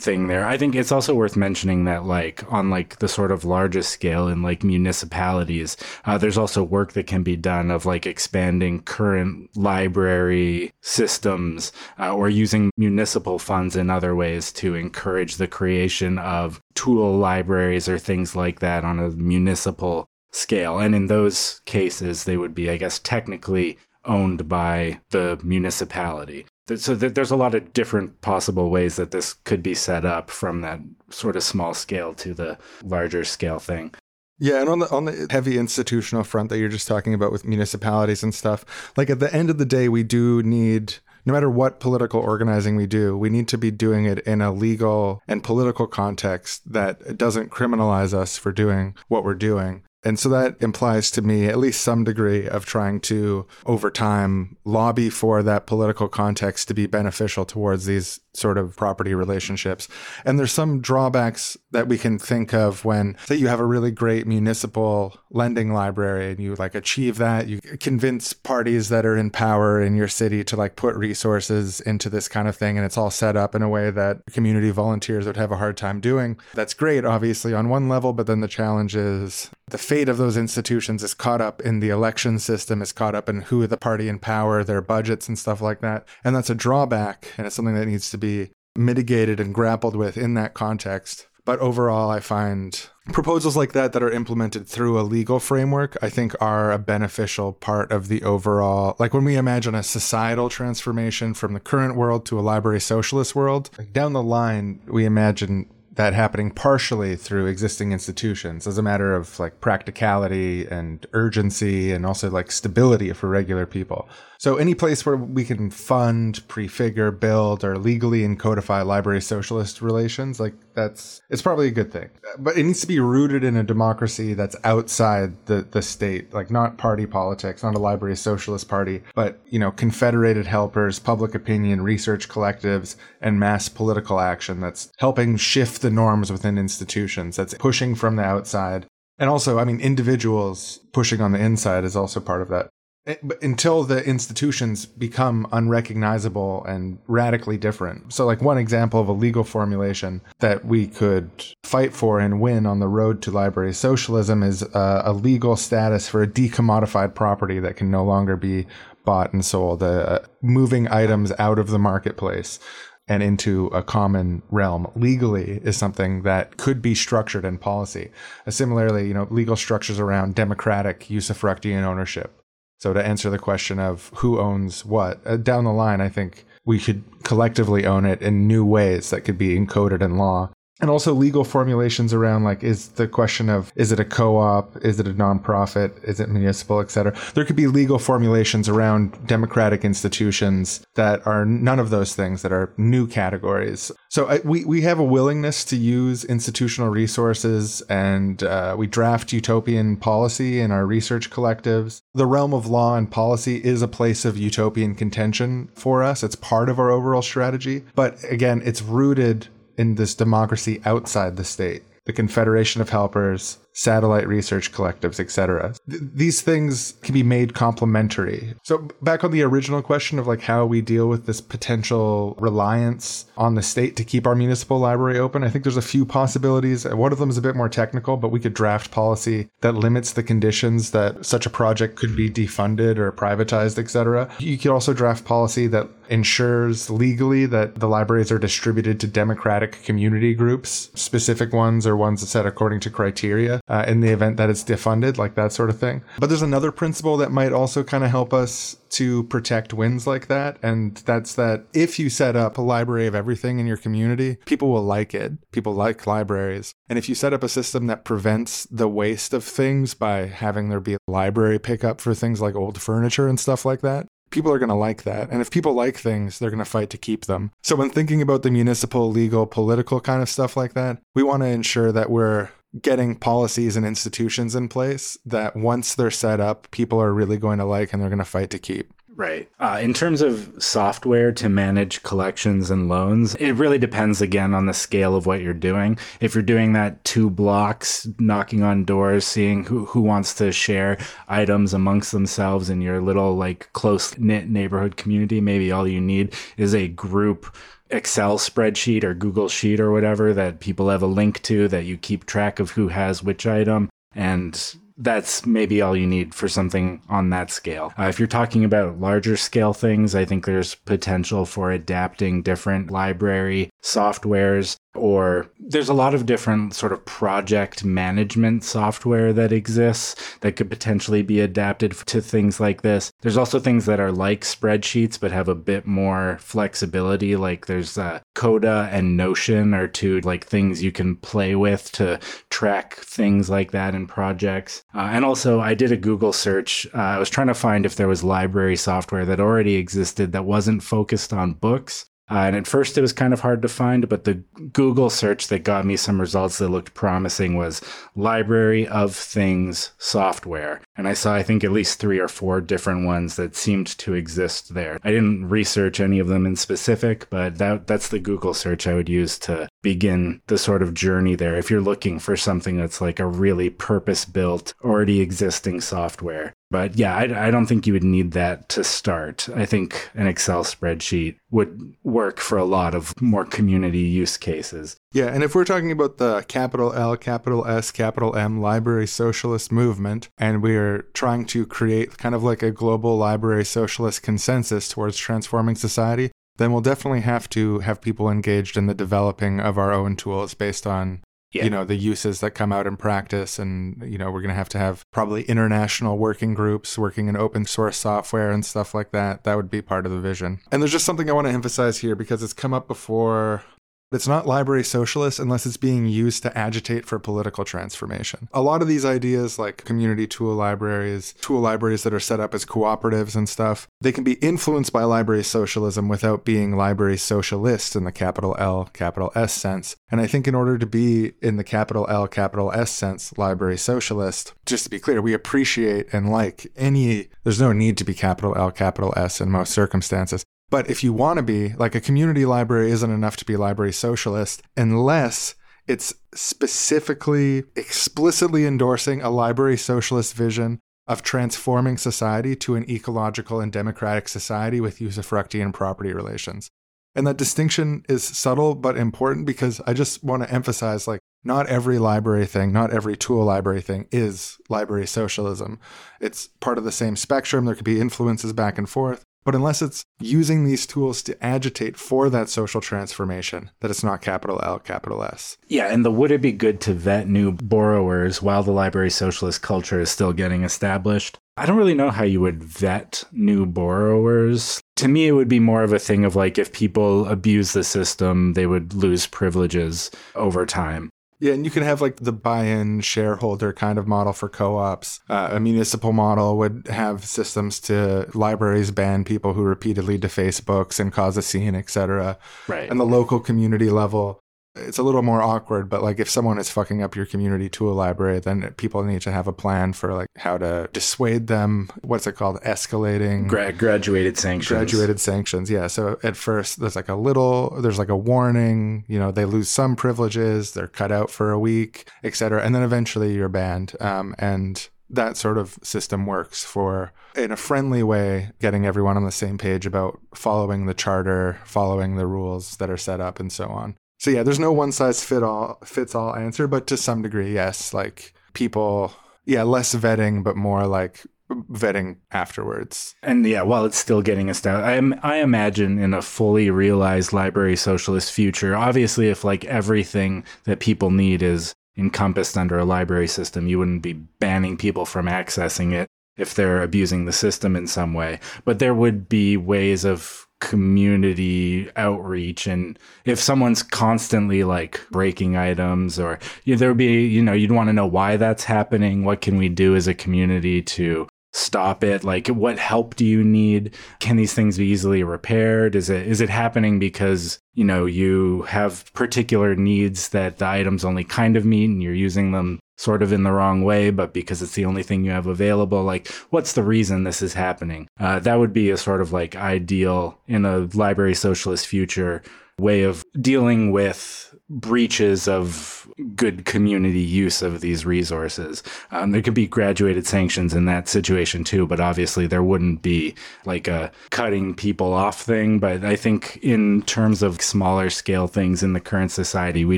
thing there. I think it's also worth mentioning that, like, on like the sort of largest scale in like municipalities, uh, there's also work that can be done of like expanding current library systems uh, or using municipal funds in other ways to encourage the creation of tool libraries or things like that on a municipal scale. And in those cases, they would be, I guess, technically owned by the municipality so there's a lot of different possible ways that this could be set up from that sort of small scale to the larger scale thing. Yeah, and on the on the heavy institutional front that you're just talking about with municipalities and stuff, like at the end of the day, we do need no matter what political organizing we do, we need to be doing it in a legal and political context that doesn't criminalize us for doing what we're doing. And so that implies to me at least some degree of trying to, over time, lobby for that political context to be beneficial towards these sort of property relationships. And there's some drawbacks that we can think of when, say, you have a really great municipal lending library and you like achieve that, you convince parties that are in power in your city to like put resources into this kind of thing. And it's all set up in a way that community volunteers would have a hard time doing. That's great, obviously, on one level, but then the challenge is the fate of those institutions is caught up in the election system, is caught up in who the party in power, their budgets and stuff like that. And that's a drawback. And it's something that needs to be mitigated and grappled with in that context. But overall, I find proposals like that that are implemented through a legal framework, I think are a beneficial part of the overall. Like when we imagine a societal transformation from the current world to a library socialist world, down the line, we imagine that happening partially through existing institutions as a matter of like practicality and urgency and also like stability for regular people. So any place where we can fund, prefigure, build, or legally and codify library socialist relations, like that's it's probably a good thing. But it needs to be rooted in a democracy that's outside the, the state, like not party politics, not a library socialist party, but you know, confederated helpers, public opinion, research collectives, and mass political action that's helping shift the norms within institutions, that's pushing from the outside. And also, I mean, individuals pushing on the inside is also part of that. Eh, until the institutions become unrecognizable and radically different. So, like one example of a legal formulation that we could fight for and win on the road to library socialism is uh, a legal status for a decommodified property that can no longer be bought and sold, uh, moving items out of the marketplace and into a common realm legally is something that could be structured in policy. Uh, similarly, you know, legal structures around democratic usufructian ownership so to answer the question of who owns what, uh, down the line, I think we could collectively own it in new ways that could be encoded in law and also legal formulations around like is the question of is it a co-op? Is it a nonprofit? Is it municipal et cetera? There could be legal formulations around democratic institutions that are none of those things that are new categories. So I, we, we have a willingness to use institutional resources and uh, we draft utopian policy in our research collectives. The realm of law and policy is a place of utopian contention for us. It's part of our overall strategy. But again it's rooted in this democracy outside the state, the Confederation of Helpers, satellite research collectives, etc. Th- these things can be made complementary. So back on the original question of like how we deal with this potential reliance on the state to keep our municipal library open, I think there's a few possibilities. One of them is a bit more technical, but we could draft policy that limits the conditions that such a project could be defunded or privatized, etc. You could also draft policy that ensures legally that the libraries are distributed to democratic community groups, specific ones or ones set according to criteria uh, in the event that it's defunded, like that sort of thing. But there's another principle that might also kind of help us to protect wins like that. And that's that if you set up a library of everything in your community, people will like it. People like libraries. And if you set up a system that prevents the waste of things by having there be a library pickup for things like old furniture and stuff like that, people are going to like that. And if people like things, they're going to fight to keep them. So when thinking about the municipal, legal, political kind of stuff like that, we want to ensure that we're getting policies and institutions in place that once they're set up, people are really going to like and they're going to fight to keep. Right. Uh, in terms of software to manage collections and loans, it really depends again on the scale of what you're doing. If you're doing that two blocks, knocking on doors, seeing who, who wants to share items amongst themselves in your little like close knit neighborhood community, maybe all you need is a group Excel spreadsheet or Google Sheet or whatever that people have a link to that you keep track of who has which item. And that's maybe all you need for something on that scale. Uh, if you're talking about larger scale things, I think there's potential for adapting different library softwares or there's a lot of different sort of project management software that exists that could potentially be adapted to things like this. There's also things that are like spreadsheets but have a bit more flexibility like there's uh, Coda and Notion are two like things you can play with to track things like that in projects. Uh, and also I did a Google search. Uh, I was trying to find if there was library software that already existed that wasn't focused on books uh, and at first it was kind of hard to find, but the Google search that got me some results that looked promising was Library of Things software. And I saw, I think, at least three or four different ones that seemed to exist there. I didn't research any of them in specific, but that, that's the Google search I would use to begin the sort of journey there. If you're looking for something that's like a really purpose built, already existing software. But yeah, I, I, don't think you would need that to start. I think an Excel spreadsheet would work for a lot of more community use cases. Yeah, and if we're talking about the capital L, capital S, capital M library socialist movement, and we're trying to create kind of like a global library socialist consensus towards transforming society, then we'll definitely have to have people engaged in the developing of our own tools based on yeah. you know the uses that come out in practice. And you know we're going to have to have probably international working groups working in open source software and stuff like that. That would be part of the vision. And there's just something i want to emphasize here because it's come up before it's not library socialist unless it's being used to agitate for political transformation. A lot of these ideas, like community tool libraries, tool libraries that are set up as cooperatives and stuff, they can be influenced by library socialism without being library socialist in the capital L, capital S sense. And I think in order to be in the capital L, capital S sense, library socialist, just to be clear, we appreciate and like any, there's no need to be capital L, capital S in most circumstances. But if you want to be, like a community library isn't enough to be library socialist unless it's specifically, explicitly endorsing a library socialist vision of transforming society to an ecological and democratic society with usufructian property relations. And that distinction is subtle but important because I just want to emphasize like not every library thing, not every tool library thing is library socialism. It's part of the same spectrum. There could be influences back and forth. But unless it's using these tools to agitate for that social transformation, that it's not capital L, capital S. Yeah, and the would it be good to vet new borrowers while the library socialist culture is still getting established? I don't really know how you would vet new borrowers. To me, it would be more of a thing of like if people abuse the system, they would lose privileges over time. Yeah, and you can have like the buy-in shareholder kind of model for co-ops. Uh, a municipal model would have systems to libraries ban people who repeatedly deface books and cause a scene, etc. Right. And the local community level it's a little more awkward, but like if someone is fucking up your community to a library, then people need to have a plan for like how to dissuade them. What's it called? Escalating Gra- graduated sanctions. graduated sanctions. Yeah. So at first there's like a little, there's like a warning. You know, they lose some privileges, they're cut out for a week, etc. And then eventually you're banned. Um, and that sort of system works for in a friendly way getting everyone on the same page about following the charter following the rules that are set up and so on so yeah, there's no one size fit all fits all answer, but to some degree, yes. Like people, yeah, less vetting, but more like vetting afterwards. And yeah, while it's still getting established, I, am, I imagine in a fully realized library socialist future, obviously, if like everything that people need is encompassed under a library system, you wouldn't be banning people from accessing it if they're abusing the system in some way. But there would be ways of community outreach and if someone's constantly like breaking items or you know, there would be you know you'd want to know why that's happening what can we do as a community to stop it? Like what help do you need? Can these things be easily repaired? Is it is it happening because you know you have particular needs that the items only kind of meet and you're using them sort of in the wrong way but because it's the only thing you have available? Like what's the reason this is happening? Uh, that would be a sort of like ideal in a library socialist future way of dealing with breaches of good community use of these resources. Um, there could be graduated sanctions in that situation too, but obviously there wouldn't be like a cutting people off thing. But I think in terms of smaller scale things in the current society, we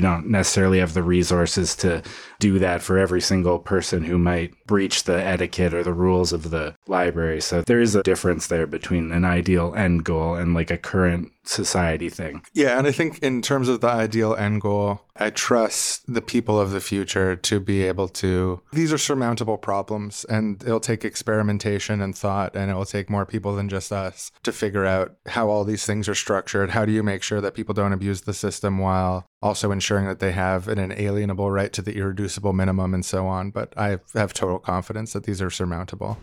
don't necessarily have the resources to do that for every single person who might breach the etiquette or the rules of the library. So there is a difference there between an ideal end goal and like a current society thing. Yeah, and I think in terms of the ideal end goal, I trust the people of the future to be able to. These are surmountable problems, and it'll take experimentation and thought, and it will take more people than just us to figure out how all these things are structured. How do you make sure that people don't abuse the system while also ensuring that they have an inalienable right to the irreducible minimum and so on? But I have total confidence that these are surmountable.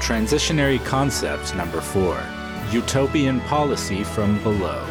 Transitionary concept number four utopian policy from below.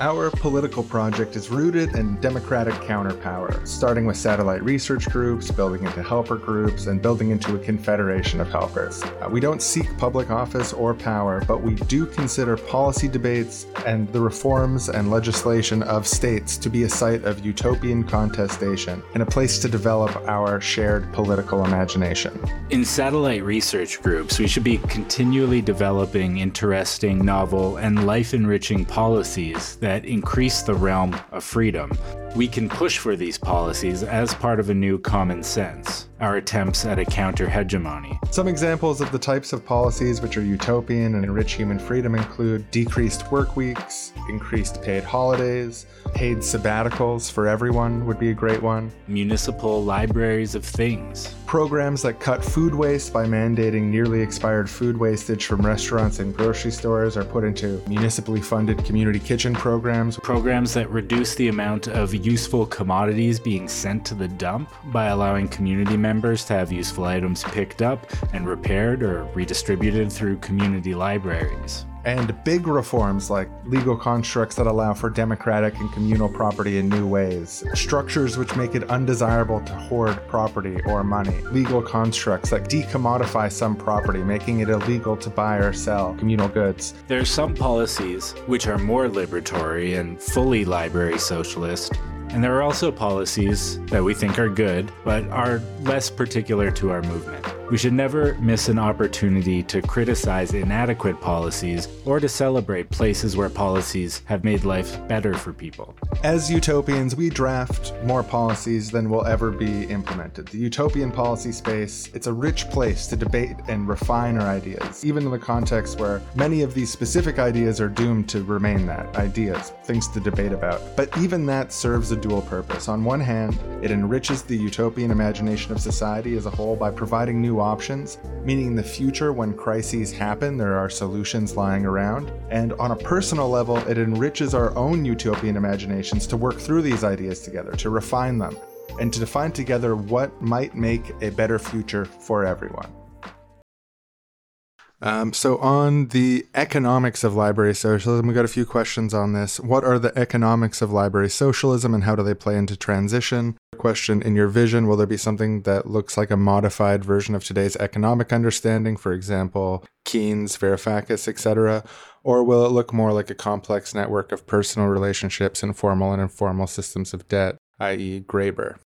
Our political project is rooted in democratic counterpower, starting with satellite research groups, building into helper groups, and building into a confederation of helpers. Uh, we don't seek public office or power, but we do consider policy debates and the reforms and legislation of states to be a site of utopian contestation and a place to develop our shared political imagination. In satellite research groups, we should be continually developing interesting, novel, and life enriching policies that that increase the realm of freedom. We can push for these policies as part of a new common sense, our attempts at a counter hegemony. Some examples of the types of policies which are utopian and enrich human freedom include decreased work weeks, increased paid holidays, paid sabbaticals for everyone would be a great one, municipal libraries of things, programs that cut food waste by mandating nearly expired food wastage from restaurants and grocery stores are put into municipally funded community kitchen programs, programs that reduce the amount of useful commodities being sent to the dump by allowing community members to have useful items picked up and repaired or redistributed through community libraries. And big reforms like legal constructs that allow for democratic and communal property in new ways, structures which make it undesirable to hoard property or money, legal constructs that decommodify some property, making it illegal to buy or sell communal goods. There are some policies which are more liberatory and fully library socialist, And there are also policies that we think are good, but are less particular to our movement. We should never miss an opportunity to criticize inadequate policies or to celebrate places where policies have made life better for people. As utopians, we draft more policies than will ever be implemented. The utopian policy space, it's a rich place to debate and refine our ideas, even in the context where many of these specific ideas are doomed to remain that ideas, things to debate about. But even that serves a dual purpose. On one hand, it enriches the utopian imagination of society as a whole by providing new options, meaning in the future when crises happen, there are solutions lying around. And on a personal level, it enriches our own utopian imaginations to work through these ideas together, to refine them, and to define together what might make a better future for everyone. Um, so, on the economics of library socialism, we got a few questions on this. What are the economics of library socialism and how do they play into transition? Question In your vision, will there be something that looks like a modified version of today's economic understanding, for example, Keynes, Varoufakis, etc.? Or will it look more like a complex network of personal relationships and formal and informal systems of debt, i.e., Graeber?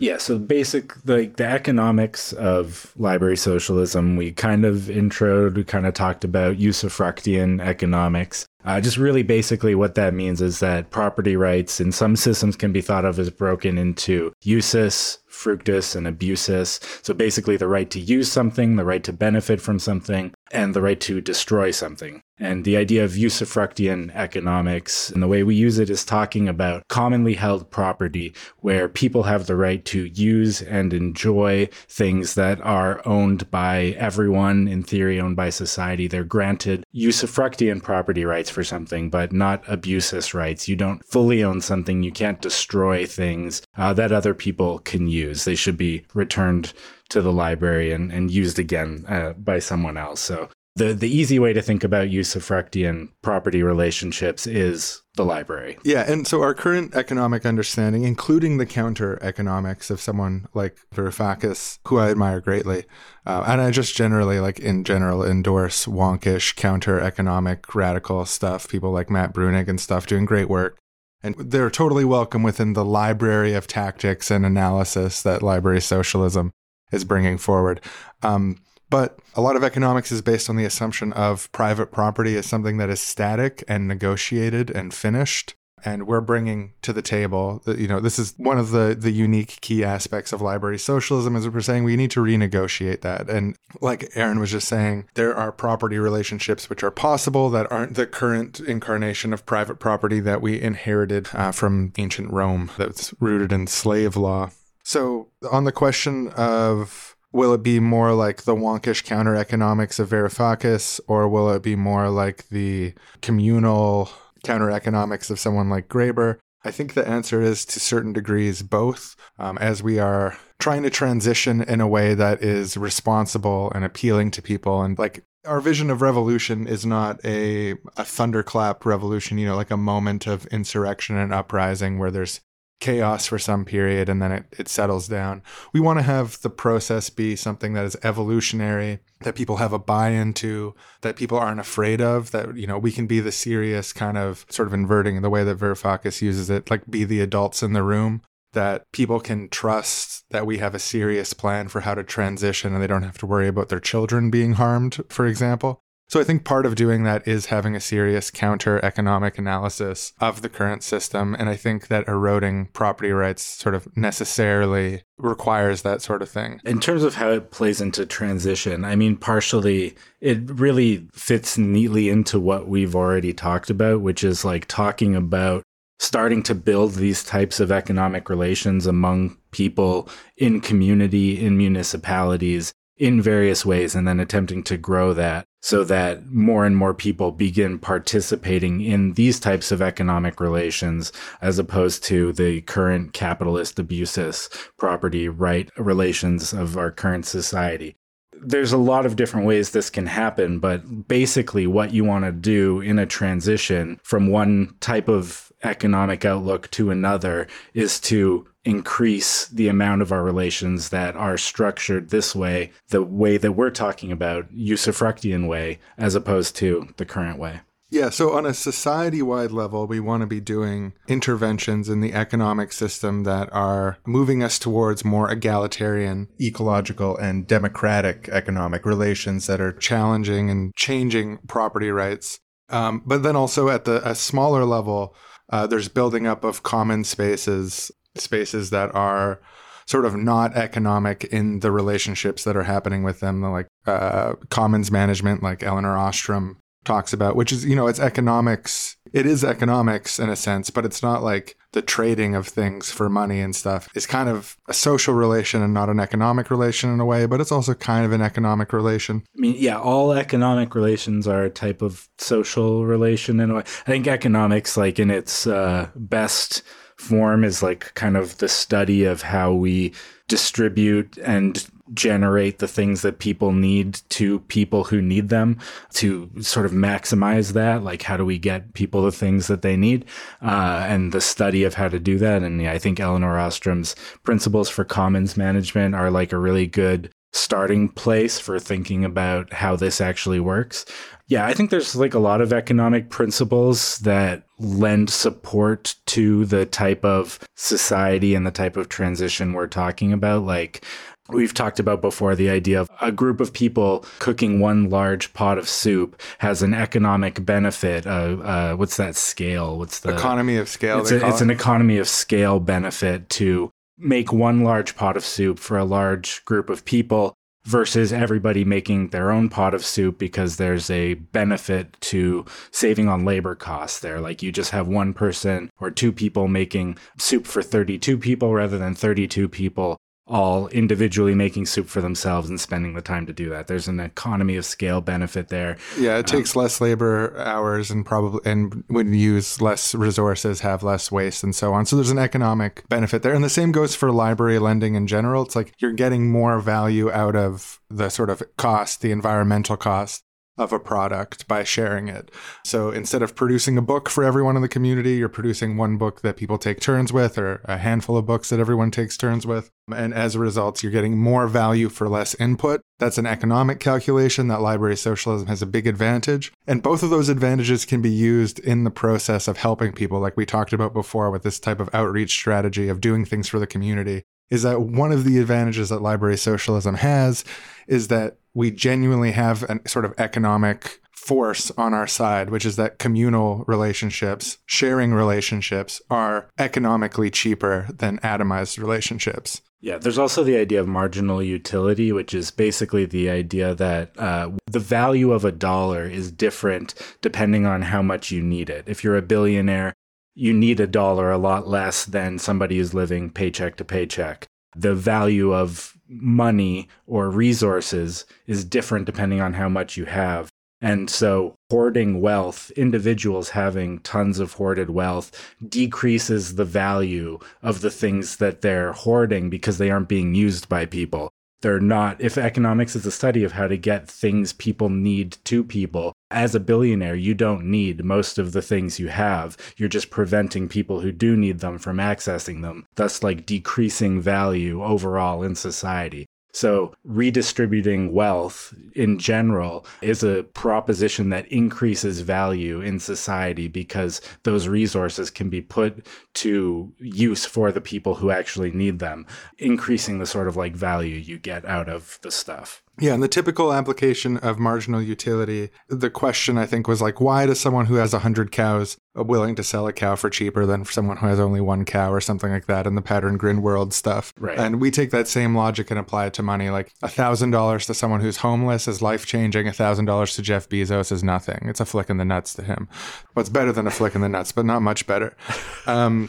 Yeah, so basic like the economics of library socialism, we kind of introed, we kind of talked about usufructian economics. Uh, just really basically what that means is that property rights in some systems can be thought of as broken into usus, fructus, and abusus. So basically the right to use something, the right to benefit from something, and the right to destroy something. And the idea of usufructian economics and the way we use it is talking about commonly held property where people have the right to use and enjoy things that are owned by everyone, in theory, owned by society. They're granted usufructian property rights for something, but not abusus rights. You don't fully own something, you can't destroy things uh, that other people can use. They should be returned to the library and, and used again uh, by someone else. So the the easy way to think about usufructian property relationships is the library. Yeah, and so our current economic understanding, including the counter economics of someone like Varoufakis, who I admire greatly, uh, and I just generally like in general endorse wonkish counter economic radical stuff. People like Matt Bruenig and stuff doing great work. And they're totally welcome within the library of tactics and analysis that library socialism is bringing forward. Um, but a lot of economics is based on the assumption of private property as something that is static and negotiated and finished. And we're bringing to the table, you know, this is one of the the unique key aspects of library socialism, is we're saying we need to renegotiate that. And like Aaron was just saying, there are property relationships which are possible that aren't the current incarnation of private property that we inherited uh, from ancient Rome, that's rooted in slave law. So, on the question of will it be more like the wonkish counter economics of Varoufakis, or will it be more like the communal counter economics of someone like Graeber? I think the answer is to certain degrees both, um, as we are trying to transition in a way that is responsible and appealing to people. And like our vision of revolution is not a, a thunderclap revolution, you know, like a moment of insurrection and uprising where there's chaos for some period and then it, it settles down. We want to have the process be something that is evolutionary, that people have a buy into, that people aren't afraid of, that, you know, we can be the serious kind of sort of inverting the way that Varoufakis uses it, like be the adults in the room, that people can trust that we have a serious plan for how to transition and they don't have to worry about their children being harmed, for example. So I think part of doing that is having a serious counter economic analysis of the current system. And I think that eroding property rights sort of necessarily requires that sort of thing. In terms of how it plays into transition, I mean, partially it really fits neatly into what we've already talked about, which is like talking about starting to build these types of economic relations among people in community, in municipalities, in various ways, and then attempting to grow that so that more and more people begin participating in these types of economic relations as opposed to the current capitalist abuses property right relations of our current society. There's a lot of different ways this can happen, but basically, what you want to do in a transition from one type of economic outlook to another is to increase the amount of our relations that are structured this way, the way that we're talking about, usufructian way, as opposed to the current way. Yeah, so on a society wide level, we want to be doing interventions in the economic system that are moving us towards more egalitarian, ecological, and democratic economic relations that are challenging and changing property rights. Um, but then also at the a smaller level, uh, there's building up of common spaces, spaces that are sort of not economic in the relationships that are happening with them, like uh, commons management, like Elinor Ostrom talks about, which is, you know, it's economics. It is economics in a sense, but it's not like the trading of things for money and stuff. It's kind of a social relation and not an economic relation in a way, but it's also kind of an economic relation. I mean, yeah, all economic relations are a type of social relation in a way. I think economics, like in its uh, best form, is like kind of the study of how we distribute and generate the things that people need to people who need them to sort of maximize that. Like how do we get people the things that they need? Uh, and the study of how to do that. And yeah, i think Elinor Ostrom's principles for commons management are like a really good starting place for thinking about how this actually works yeah i think there's like a lot of economic principles that lend support to the type of society and the type of transition we're talking about like We've talked about before the idea of a group of people cooking one large pot of soup has an economic benefit. Uh, uh, what's that scale? What's the economy of scale? It's, a, it's an economy of scale benefit to make one large pot of soup for a large group of people versus everybody making their own pot of soup because there's a benefit to saving on labor costs there. Like you just have one person or two people making soup for 32 people rather than 32 people all individually making soup for themselves and spending the time to do that. There's an economy of scale benefit there. Yeah, it takes um, less labor hours and probably and when you use less resources, have less waste and so on. So there's an economic benefit there. And the same goes for library lending in general. It's like you're getting more value out of the sort of cost, the environmental cost of a product by sharing it. So instead of producing a book for everyone in the community, you're producing one book that people take turns with or a handful of books that everyone takes turns with. And as a result, you're getting more value for less input. That's an economic calculation that library socialism has a big advantage. And both of those advantages can be used in the process of helping people, like we talked about before with this type of outreach strategy of doing things for the community. Is that one of the advantages that library socialism has is that we genuinely have a sort of economic force on our side, which is that communal relationships, sharing relationships are economically cheaper than atomized relationships. Yeah, there's also the idea of marginal utility, which is basically the idea that uh, the value of a dollar is different depending on how much you need it. If you're a billionaire, you need a dollar a lot less than somebody who's living paycheck to paycheck. The value of money or resources is different depending on how much you have. And so, hoarding wealth, individuals having tons of hoarded wealth, decreases the value of the things that they're hoarding because they aren't being used by people they're not if economics is a study of how to get things people need to people. As a billionaire you don't need most of the things you have. You're just preventing people who do need them from accessing them thus like decreasing value overall in society so, redistributing wealth in general is a proposition that increases value in society because those resources can be put to use for the people who actually need them, increasing the sort of like value you get out of the stuff. Yeah, and the typical application of marginal utility, the question I think was like, why does someone who has 100 cows willing to sell a cow for cheaper than someone who has only one cow or something like that in the pattern grin world stuff? Right. And we take that same logic and apply it to money. Like $1,000 to someone who's homeless is life changing. $1,000 to Jeff Bezos is nothing. It's a flick in the nuts to him. What's better than a flick in the nuts, but not much better. [laughs] Um,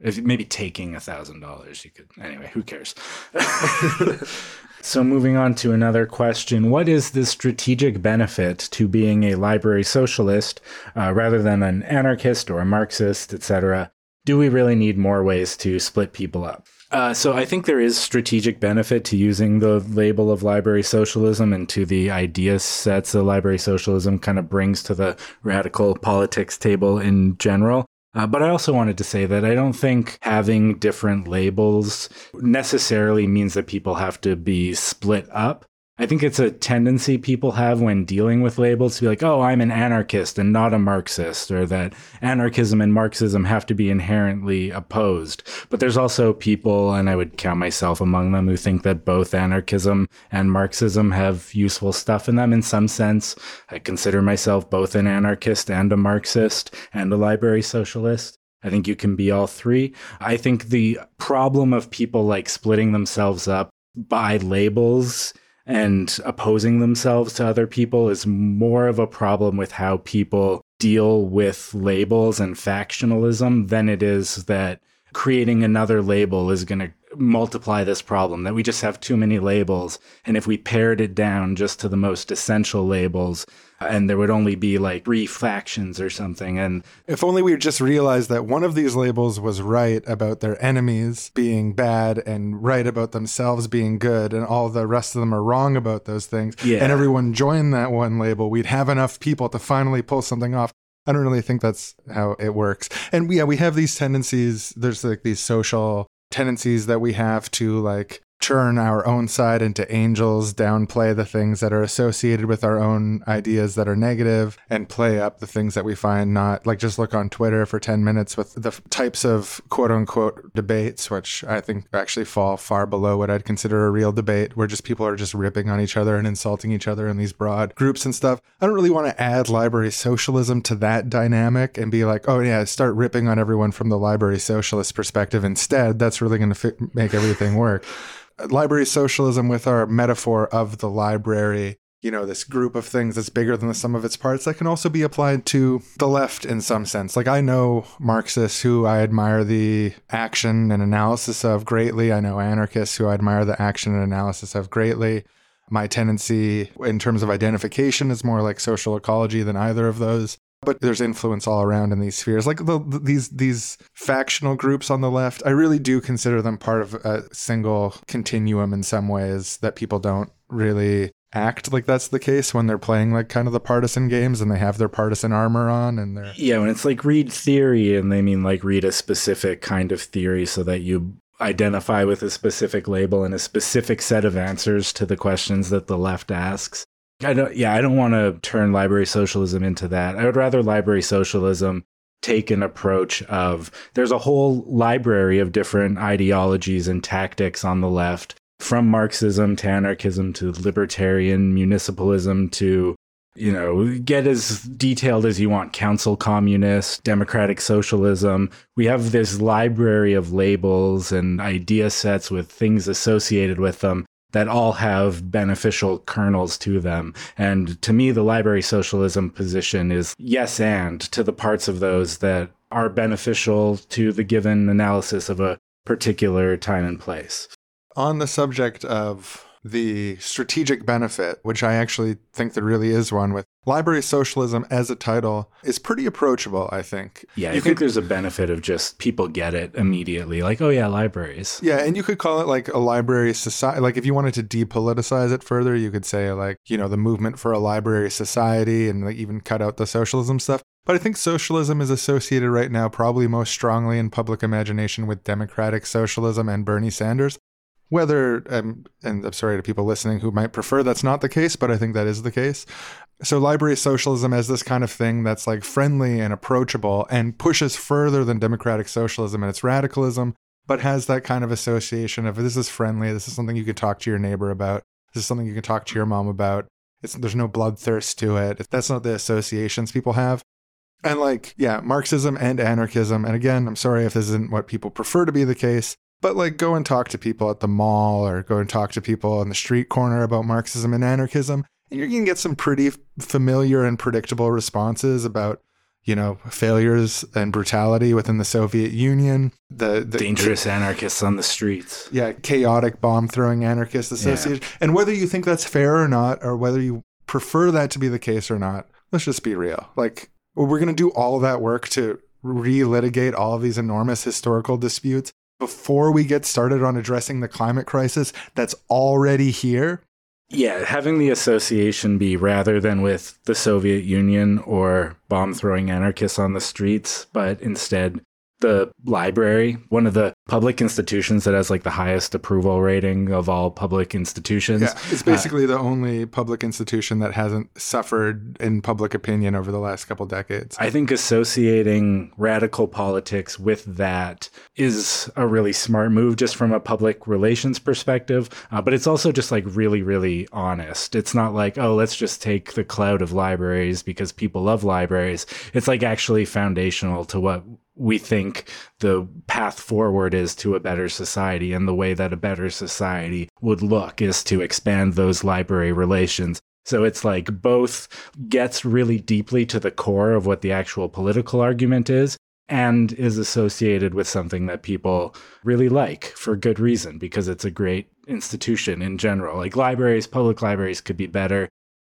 if maybe taking a thousand dollars you could anyway who cares [laughs] so moving on to another question what is the strategic benefit to being a library socialist uh, rather than an anarchist or a marxist etc do we really need more ways to split people up uh, so I think there is strategic benefit to using the label of library socialism and to the idea sets that library socialism kind of brings to the radical politics table in general. Uh, but I also wanted to say that I don't think having different labels necessarily means that people have to be split up. I think it's a tendency people have when dealing with labels to be like, oh, I'm an anarchist and not a Marxist, or that anarchism and Marxism have to be inherently opposed. But there's also people, and I would count myself among them, who think that both anarchism and Marxism have useful stuff in them in some sense. I consider myself both an anarchist and a Marxist and a library socialist. I think you can be all three. I think the problem of people like splitting themselves up by labels and opposing themselves to other people is more of a problem with how people deal with labels and factionalism than it is that creating another label is going to multiply this problem that we just have too many labels and if we pared it down just to the most essential labels and there would only be like three factions or something and if only we just realized that one of these labels was right about their enemies being bad and right about themselves being good and all the rest of them are wrong about those things Yeah. and everyone joined that one label we'd have enough people to finally pull something off I don't really think that's how it works. And yeah, we have these tendencies. There's like these social tendencies that we have to like turn our own side into angels, downplay the things that are associated with our own ideas that are negative, and play up the things that we find not like just look on Twitter for 10 minutes with the types of quote unquote debates, which I think actually fall far below what I'd consider a real debate, where just people are just ripping on each other and insulting each other in these broad groups and stuff. I don't really want to add library socialism to that dynamic and be like, oh, yeah, start ripping on everyone from the library socialist perspective instead. That's really going to fi- make everything work library socialism with our metaphor of the library you know this group of things that's bigger than the sum of its parts that can also be applied to the left in some sense. Like i know marxists who i admire the action and analysis of greatly. I know anarchists who i admire the action and analysis of greatly. My tendency in terms of identification is more like social ecology than either of those but there's influence all around in these spheres like the, the- these these factional groups on the left i really do consider them part of a single continuum in some ways that people don't really act like that's the case when they're playing like kind of the partisan games and they have their partisan armor on and they're Yeah, when it's like read theory, and they mean like read a specific kind of theory so that you identify with a specific label and a specific set of answers to the questions that the left asks. I don't, yeah, I don't want to turn library socialism into that. I would rather library socialism take an approach of there's a whole library of different ideologies and tactics on the left, from Marxism to anarchism to libertarian municipalism to you know, get as detailed as you want council communist, democratic socialism. We have this library of labels and idea sets with things associated with them that all have beneficial kernels to them. And to me, the library socialism position is yes and to the parts of those that are beneficial to the given analysis of a particular time and place. on the subject of the strategic benefit, which I actually think there really is one with library socialism as a title, is pretty approachable, I think. Yeah, I You think there's a benefit of just people get it immediately. Like, oh yeah, libraries. Yeah, and you could call it like a library society. Like if you wanted to depoliticize it further, you could say like, you know, the movement for a library society and like even cut out the socialism stuff. But I think socialism is associated right now probably most strongly in public imagination with democratic socialism and Bernie Sanders. Whether, um, and I'm sorry to people listening who might prefer that's not the case, but I think that is the case. So, library socialism as this kind of thing that's like friendly and approachable and pushes further than democratic socialism and its radicalism, but has that kind of association of this is friendly, this is something you can talk to your neighbor about, this is something you can talk to your mom about. It's, there's no bloodthirst to it. That's not the associations people have. And like, yeah, Marxism and anarchism. And again, I'm sorry if this isn't what people prefer to be the case, but like go and talk to people at the mall or go and talk to people on the street corner about Marxism and anarchism. And you're going to get some pretty familiar and predictable responses about, you know, failures and brutality within the Soviet Union, the, the Dangerous anarchists on the streets. yeah, chaotic bomb throwing anarchist association. And whether you think that's fair or not, or whether you prefer that to be the case or not, let's just be real. Like, we're going to do all that work to relitigate all of these enormous historical disputes before we get started on addressing the climate crisis that's already here. Yeah, having the association be rather than with the Soviet Union or bomb throwing anarchists on the streets, but instead the library, one of the public institutions that has like the highest approval rating of all public institutions. Yeah, it's basically uh, the only public institution that hasn't suffered in public opinion over the last couple decades. I think associating radical politics with that is a really smart move just from a public relations perspective, uh, but it's also just like really really honest. It's not like, "Oh, let's just take the cloud of libraries because people love libraries." It's like actually foundational to what we think the path forward is to a better society. And the way that a better society would look is to expand those library relations. So it's like both gets really deeply to the core of what the actual political argument is and is associated with something that people really like for good reason because it's a great institution in general. Like libraries, public libraries could be better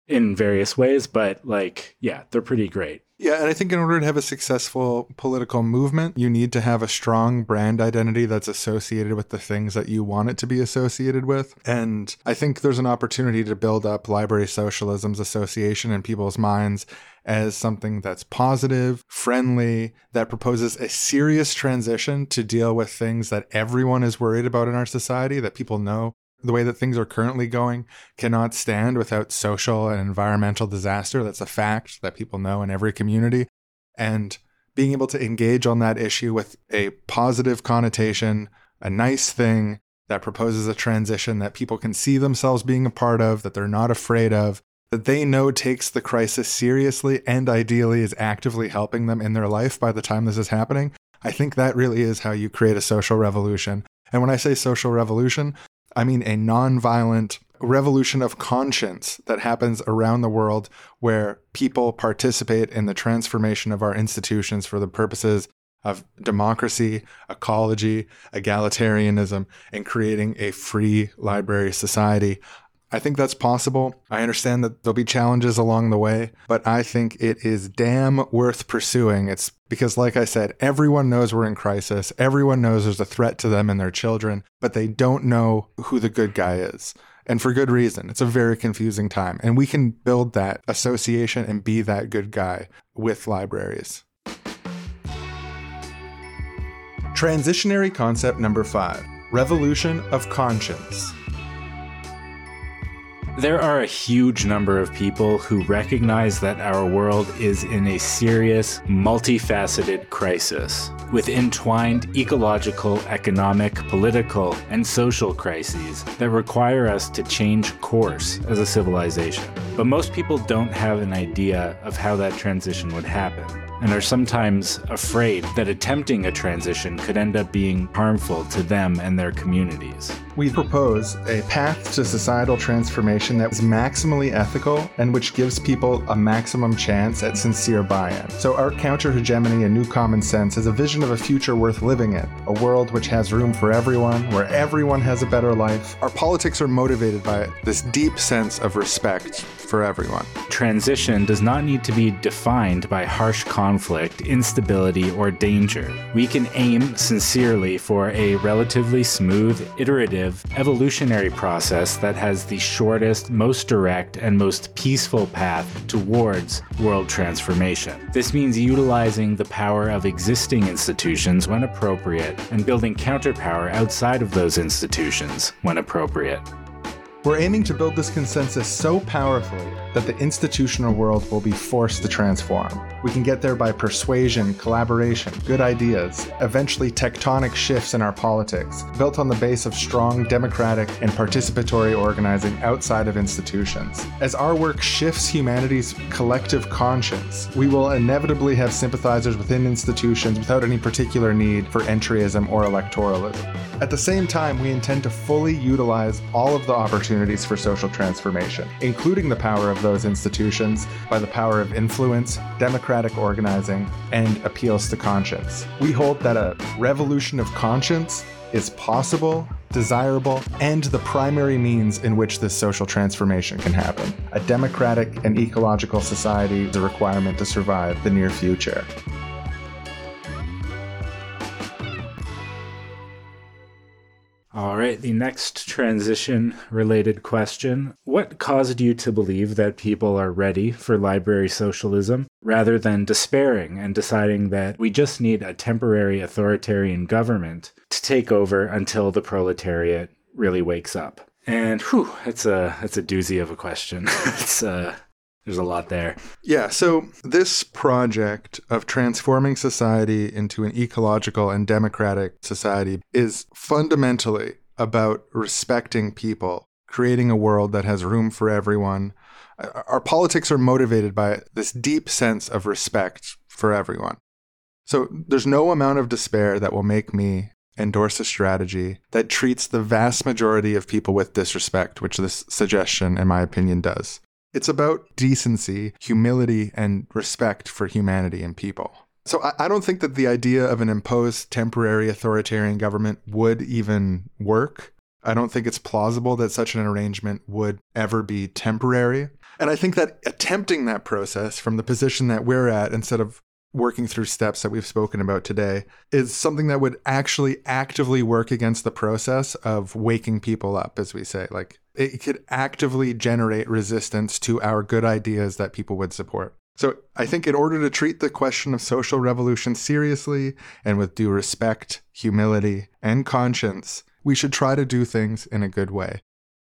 in various ways, but like, yeah, they're pretty great. Yeah, and I think in order to have a successful political movement, you need to have a strong brand identity that's associated with the things that you want it to be associated with. And I think there's an opportunity to build up Library Socialism's association in people's minds as something that's positive, friendly, that proposes a serious transition to deal with things that everyone is worried about in our society, that people know the way that things are currently going cannot stand without social and environmental disaster. That's a fact that people know in every community. And being able to engage on that issue with a positive connotation, a nice thing that proposes a transition that people can see themselves being a part of, that they're not afraid of, that they know takes the crisis seriously and ideally is actively helping them in their life by the time this is happening. I think that really is how you create a social revolution. And when I say social revolution, I mean a nonviolent revolution of conscience that happens around the world where people participate in the transformation of our institutions for the purposes of democracy, ecology, egalitarianism, and creating a free library society. I think that's possible. I understand that there'll be challenges along the way, but I think it is damn worth pursuing. It's because, like I said, everyone knows we're in crisis. Everyone knows there's a threat to them and their children, but they don't know who the good guy is. And for good reason. It's a very confusing time. And we can build that association and be that good guy with libraries. Transitionary concept number five revolution of conscience. There are a huge number of people who recognize that our world is in a serious, multifaceted crisis, with entwined ecological, economic, political, and social crises that require us to change course as a civilization. But most people don't have an idea of how that transition would happen and are sometimes afraid that attempting a transition could end up being harmful to them and their communities. We propose a path to societal transformation that is maximally ethical and which gives people a maximum chance at sincere buy in. So, our counter hegemony and new common sense is a vision of a future worth living in, a world which has room for everyone, where everyone has a better life. Our politics are motivated by this deep sense of respect for everyone. Transition does not need to be defined by harsh conflict, instability, or danger. We can aim sincerely for a relatively smooth, iterative, evolutionary process that has the shortest, most direct, and most peaceful path towards world transformation. This means utilizing the power of existing institutions when appropriate and building counterpower outside of those institutions when appropriate. We're aiming to build this consensus so powerfully that the institutional world will be forced to transform. We can get there by persuasion, collaboration, good ideas, eventually tectonic shifts in our politics, built on the base of strong democratic and participatory organizing outside of institutions. As our work shifts humanity's collective conscience, we will inevitably have sympathizers within institutions without any particular need for entryism or electoralism. At the same time, we intend to fully utilize all of the opportunities for social transformation, including the power of those institutions by the power of influence, democratic organizing, and appeals to conscience. We hold that a revolution of conscience is possible, desirable, and the primary means in which this social transformation can happen. A democratic and ecological society is a requirement to survive the near future. All right, the next transition related question. What caused you to believe that people are ready for library socialism rather than despairing and deciding that we just need a temporary authoritarian government to take over until the proletariat really wakes up? And whew, it's a it's a doozy of a question. [laughs] it's uh there's a lot there. Yeah, so this project of transforming society into an ecological and democratic society is fundamentally about respecting people, creating a world that has room for everyone. Uh, uh, our politics are motivated by this deep sense of respect for everyone. So there's no amount of despair that will make me endorse a strategy that treats the vast majority of people with disrespect, which this suggestion, in my opinion, does. It's about decency, humility, and respect for humanity and people. So I, don't think that the idea of an imposed temporary authoritarian government would even work. I don't think it's plausible that such an arrangement would ever be temporary. And I think that attempting that process from the position that we're at, instead of working through steps that we've spoken about today, is something that would actually actively work against the process of waking people up, as we say. Like it could actively generate resistance to our good ideas that people would support. So I think in order to treat the question of social revolution seriously and with due respect, humility, and conscience, we should try to do things in a good way.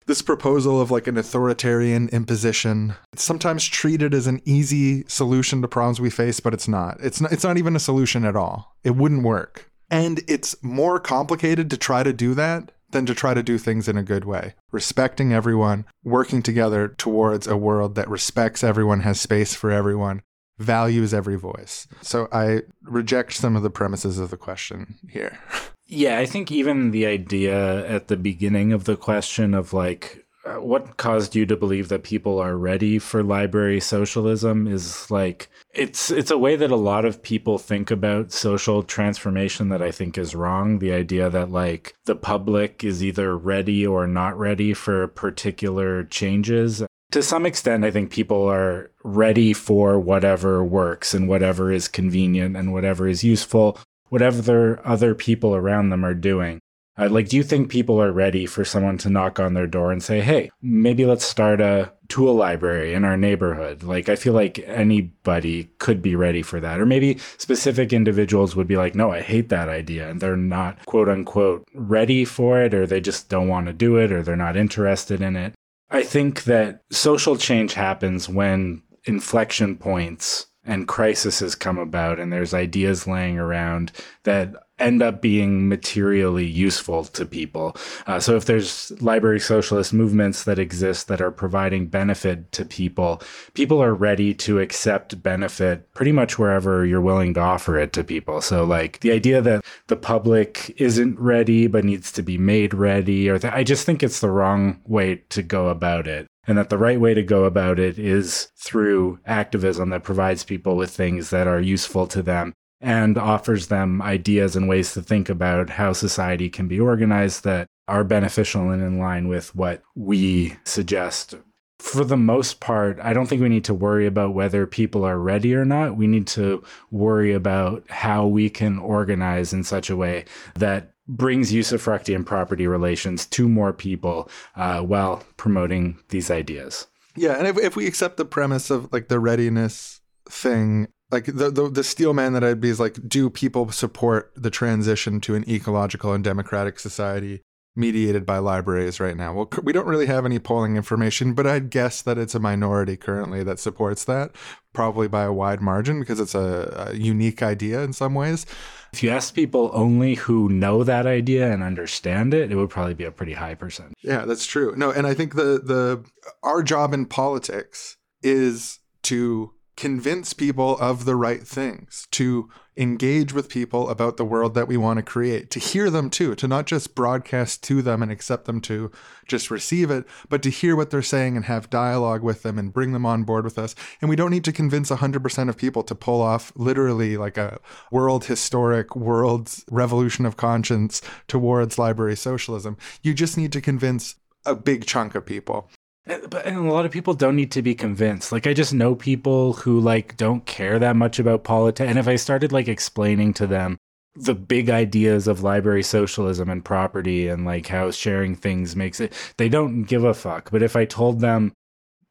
This proposal of like an authoritarian imposition, it's sometimes treated as an easy solution to problems we face, but it's not. It's not, it's not even a solution at all. It wouldn't work. And it's more complicated to try to do that than to try to do things in a good way. Respecting everyone, working together towards a world that respects everyone, has space for everyone, values every voice. So I reject some of the premises of the question here. [laughs] Yeah, I think even the idea at the beginning of the question of like, uh, what caused you to believe that people are ready for library socialism is like it's it's a way that a lot of people think about social transformation that I think is wrong. The idea that like the public is either ready or not ready for particular changes. To some extent I think people are ready for whatever works and whatever is convenient and whatever is useful whatever other people around them are doing uh, like, do you think people are ready for someone to knock on their door and say, hey, maybe let's start a tool library in our neighborhood? Like, I feel like anybody could be ready for that. Or maybe specific individuals would be like, no, I hate that idea. And they're not, quote unquote, ready for it, or they just don't want to do it, or they're not interested in it. I think that social change happens when inflection points and crises come about and there's ideas laying around that end up being materially useful to people. Uh, so if there's library socialist movements that exist that are providing benefit to people, people are ready to accept benefit pretty much wherever you're willing to offer it to people. So like the idea that the public isn't ready but needs to be made ready or th- I just think it's the wrong way to go about it and that the right way to go about it is through activism that provides people with things that are useful to them and offers them ideas and ways to think about how society can be organized that are beneficial and in line with what we suggest. For the most part, I don't think we need to worry about whether people are ready or not. We need to worry about how we can organize in such a way that brings usufructian property relations to more people uh, while promoting these ideas. Yeah, and if, if we accept the premise of like the readiness thing like the, the the steel man that I'd be is like, do people support the transition to an ecological and democratic society mediated by libraries right now? Well, we don't really have any polling information, but I'd guess that it's a minority currently that supports that, probably by a wide margin because it's a, a unique idea in some ways. If you ask people only who know that idea and understand it, it would probably be a pretty high percent. Yeah, that's true. No, and I think the the our job in politics is to convince people of the right things, to engage with people about the world that we want to create, to hear them too, to not just broadcast to them and accept them to just receive it, but to hear what they're saying and have dialogue with them and bring them on board with us. And we don't need to convince 100% of people to pull off literally like a world historic, world revolution of conscience towards library socialism. You just need to convince a big chunk of people. But and a lot of people don't need to be convinced. Like I just know people who like don't care that much about politics. And if I started like explaining to them the big ideas of library socialism and property and like how sharing things makes it they don't give a fuck but if i told them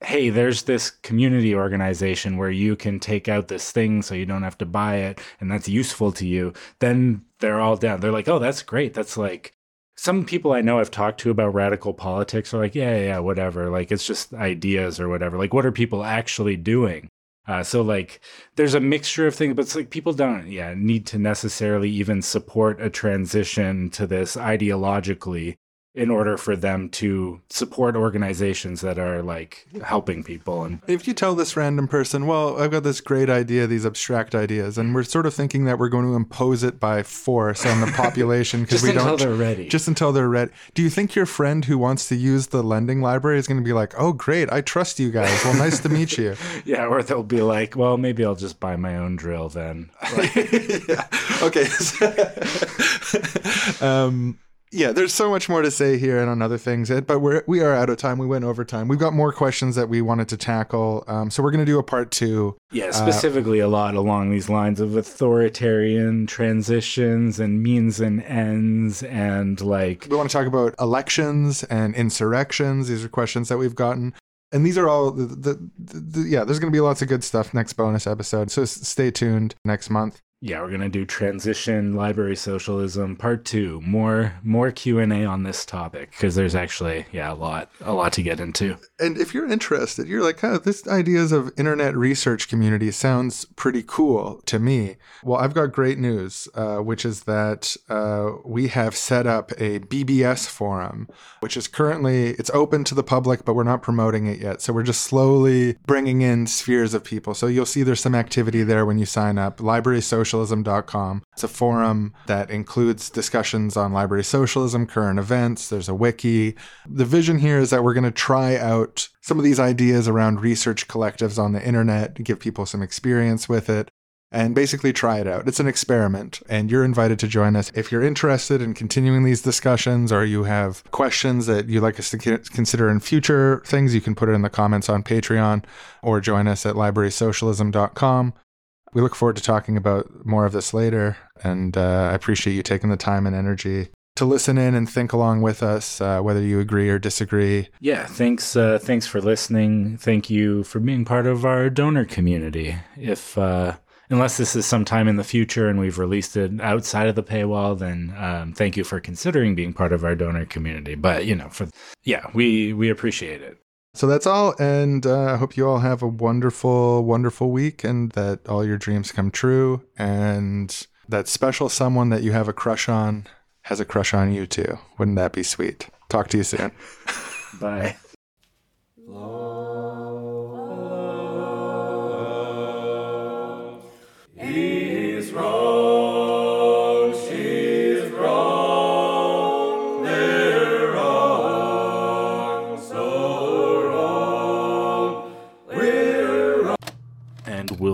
hey there's this community organization where you can take out this thing so you don't have to buy it and that's useful to you then they're all down they're like oh that's great that's like some people I know I've talked to about radical politics are like, yeah, yeah, whatever. Like it's just ideas or whatever. Like, what are people actually doing? Uh, so like, there's a mixture of things, but it's like people don't, yeah, need to necessarily even support a transition to this ideologically in order for them to support organizations that are like helping people and if you tell this random person well i've got this great idea these abstract ideas and we're sort of thinking that we're going to impose it by force on the population because [laughs] we until don't they're ready. just until they're ready. Do you think your friend who wants to use the lending library is going to be like oh great i trust you guys. Well nice to meet you. [laughs] Yeah or they'll be like well maybe i'll just buy my own drill then. [laughs] Yeah. okay. Um yeah, there's so much more to say here and on other things, but we're we are out of time. We went over time. We've got more questions that we wanted to tackle, um, so we're going to do a part two. Yeah, specifically uh, a lot along these lines of authoritarian transitions and means and ends, and like we want to talk about elections and insurrections. These are questions that we've gotten. And these are all the, the, the, the yeah. There's going to be lots of good stuff next bonus episode, so stay tuned next month yeah we're gonna do transition library socialism part two more more q&a on this topic because there's actually yeah a lot a lot to get into. And if you're interested you're like oh, this ideas of internet research community sounds pretty cool to me. Well i've got great news uh, which is that uh, we have set up a bbs forum which is currently it's open to the public but we're not promoting it yet. So we're just slowly bringing in spheres of people. So you'll see there's some activity there when you sign up. Library social socialism.com. It's a forum that includes discussions on library socialism, current events, there's a wiki. The vision here is that we're going to try out some of these ideas around research collectives on the internet, give people some experience with it and basically try it out. It's an experiment, and you're invited to join us. If you're interested in continuing these discussions or you have questions that you'd like us to consider in future things, you can put it in the comments on Patreon or join us at librarysocialism.com we look forward to talking about more of this later. And uh, I appreciate you taking the time and energy to listen in and think along with us, uh, whether you agree or disagree. Yeah, thanks. Uh, thanks for listening. Thank you for being part of our donor community. If uh, unless this is sometime in the future and we've released it outside of the paywall, then um, thank you for considering being part of our donor community. But you know, for yeah, we we appreciate it. So that's all. And uh, I hope you all have a wonderful, wonderful week and that all your dreams come true. And that special someone that you have a crush on has a crush on you too. Wouldn't that be sweet? Talk to you soon. [laughs] Bye.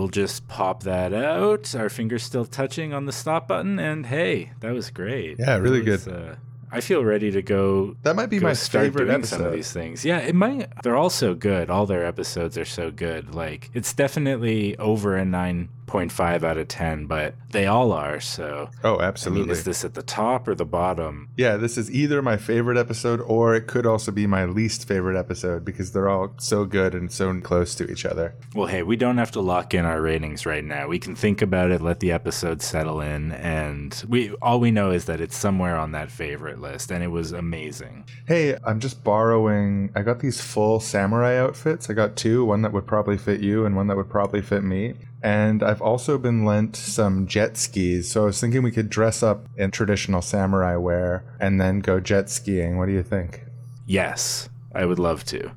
We'll just pop that out. Our fingers still touching on the stop button, and hey, that was great. Yeah, really was, good. Uh, I feel ready to go. That might be my favorite episode. Some of these things, yeah, it might. They're all so good. All their episodes are so good. Like it's definitely over a nine 0.5 out of 10, but they all are. So, oh, absolutely. I mean, is oh, this at the top or the bottom? Yeah, this is either my favorite episode or it could also be my least favorite episode because they're all so good and so close to each other. Well, hey, we don't have to lock in our ratings right now. We can think about it, let the episode settle in, and we all we know is that it's somewhere on that favorite list, and it was amazing. Hey, I'm just borrowing. I got these full samurai outfits. I got two, one that would probably fit you and one that would probably fit me. And I've also been lent some jet skis. So I was thinking we could dress up in traditional samurai wear and then go jet skiing. What do you think? Yes, I would love to.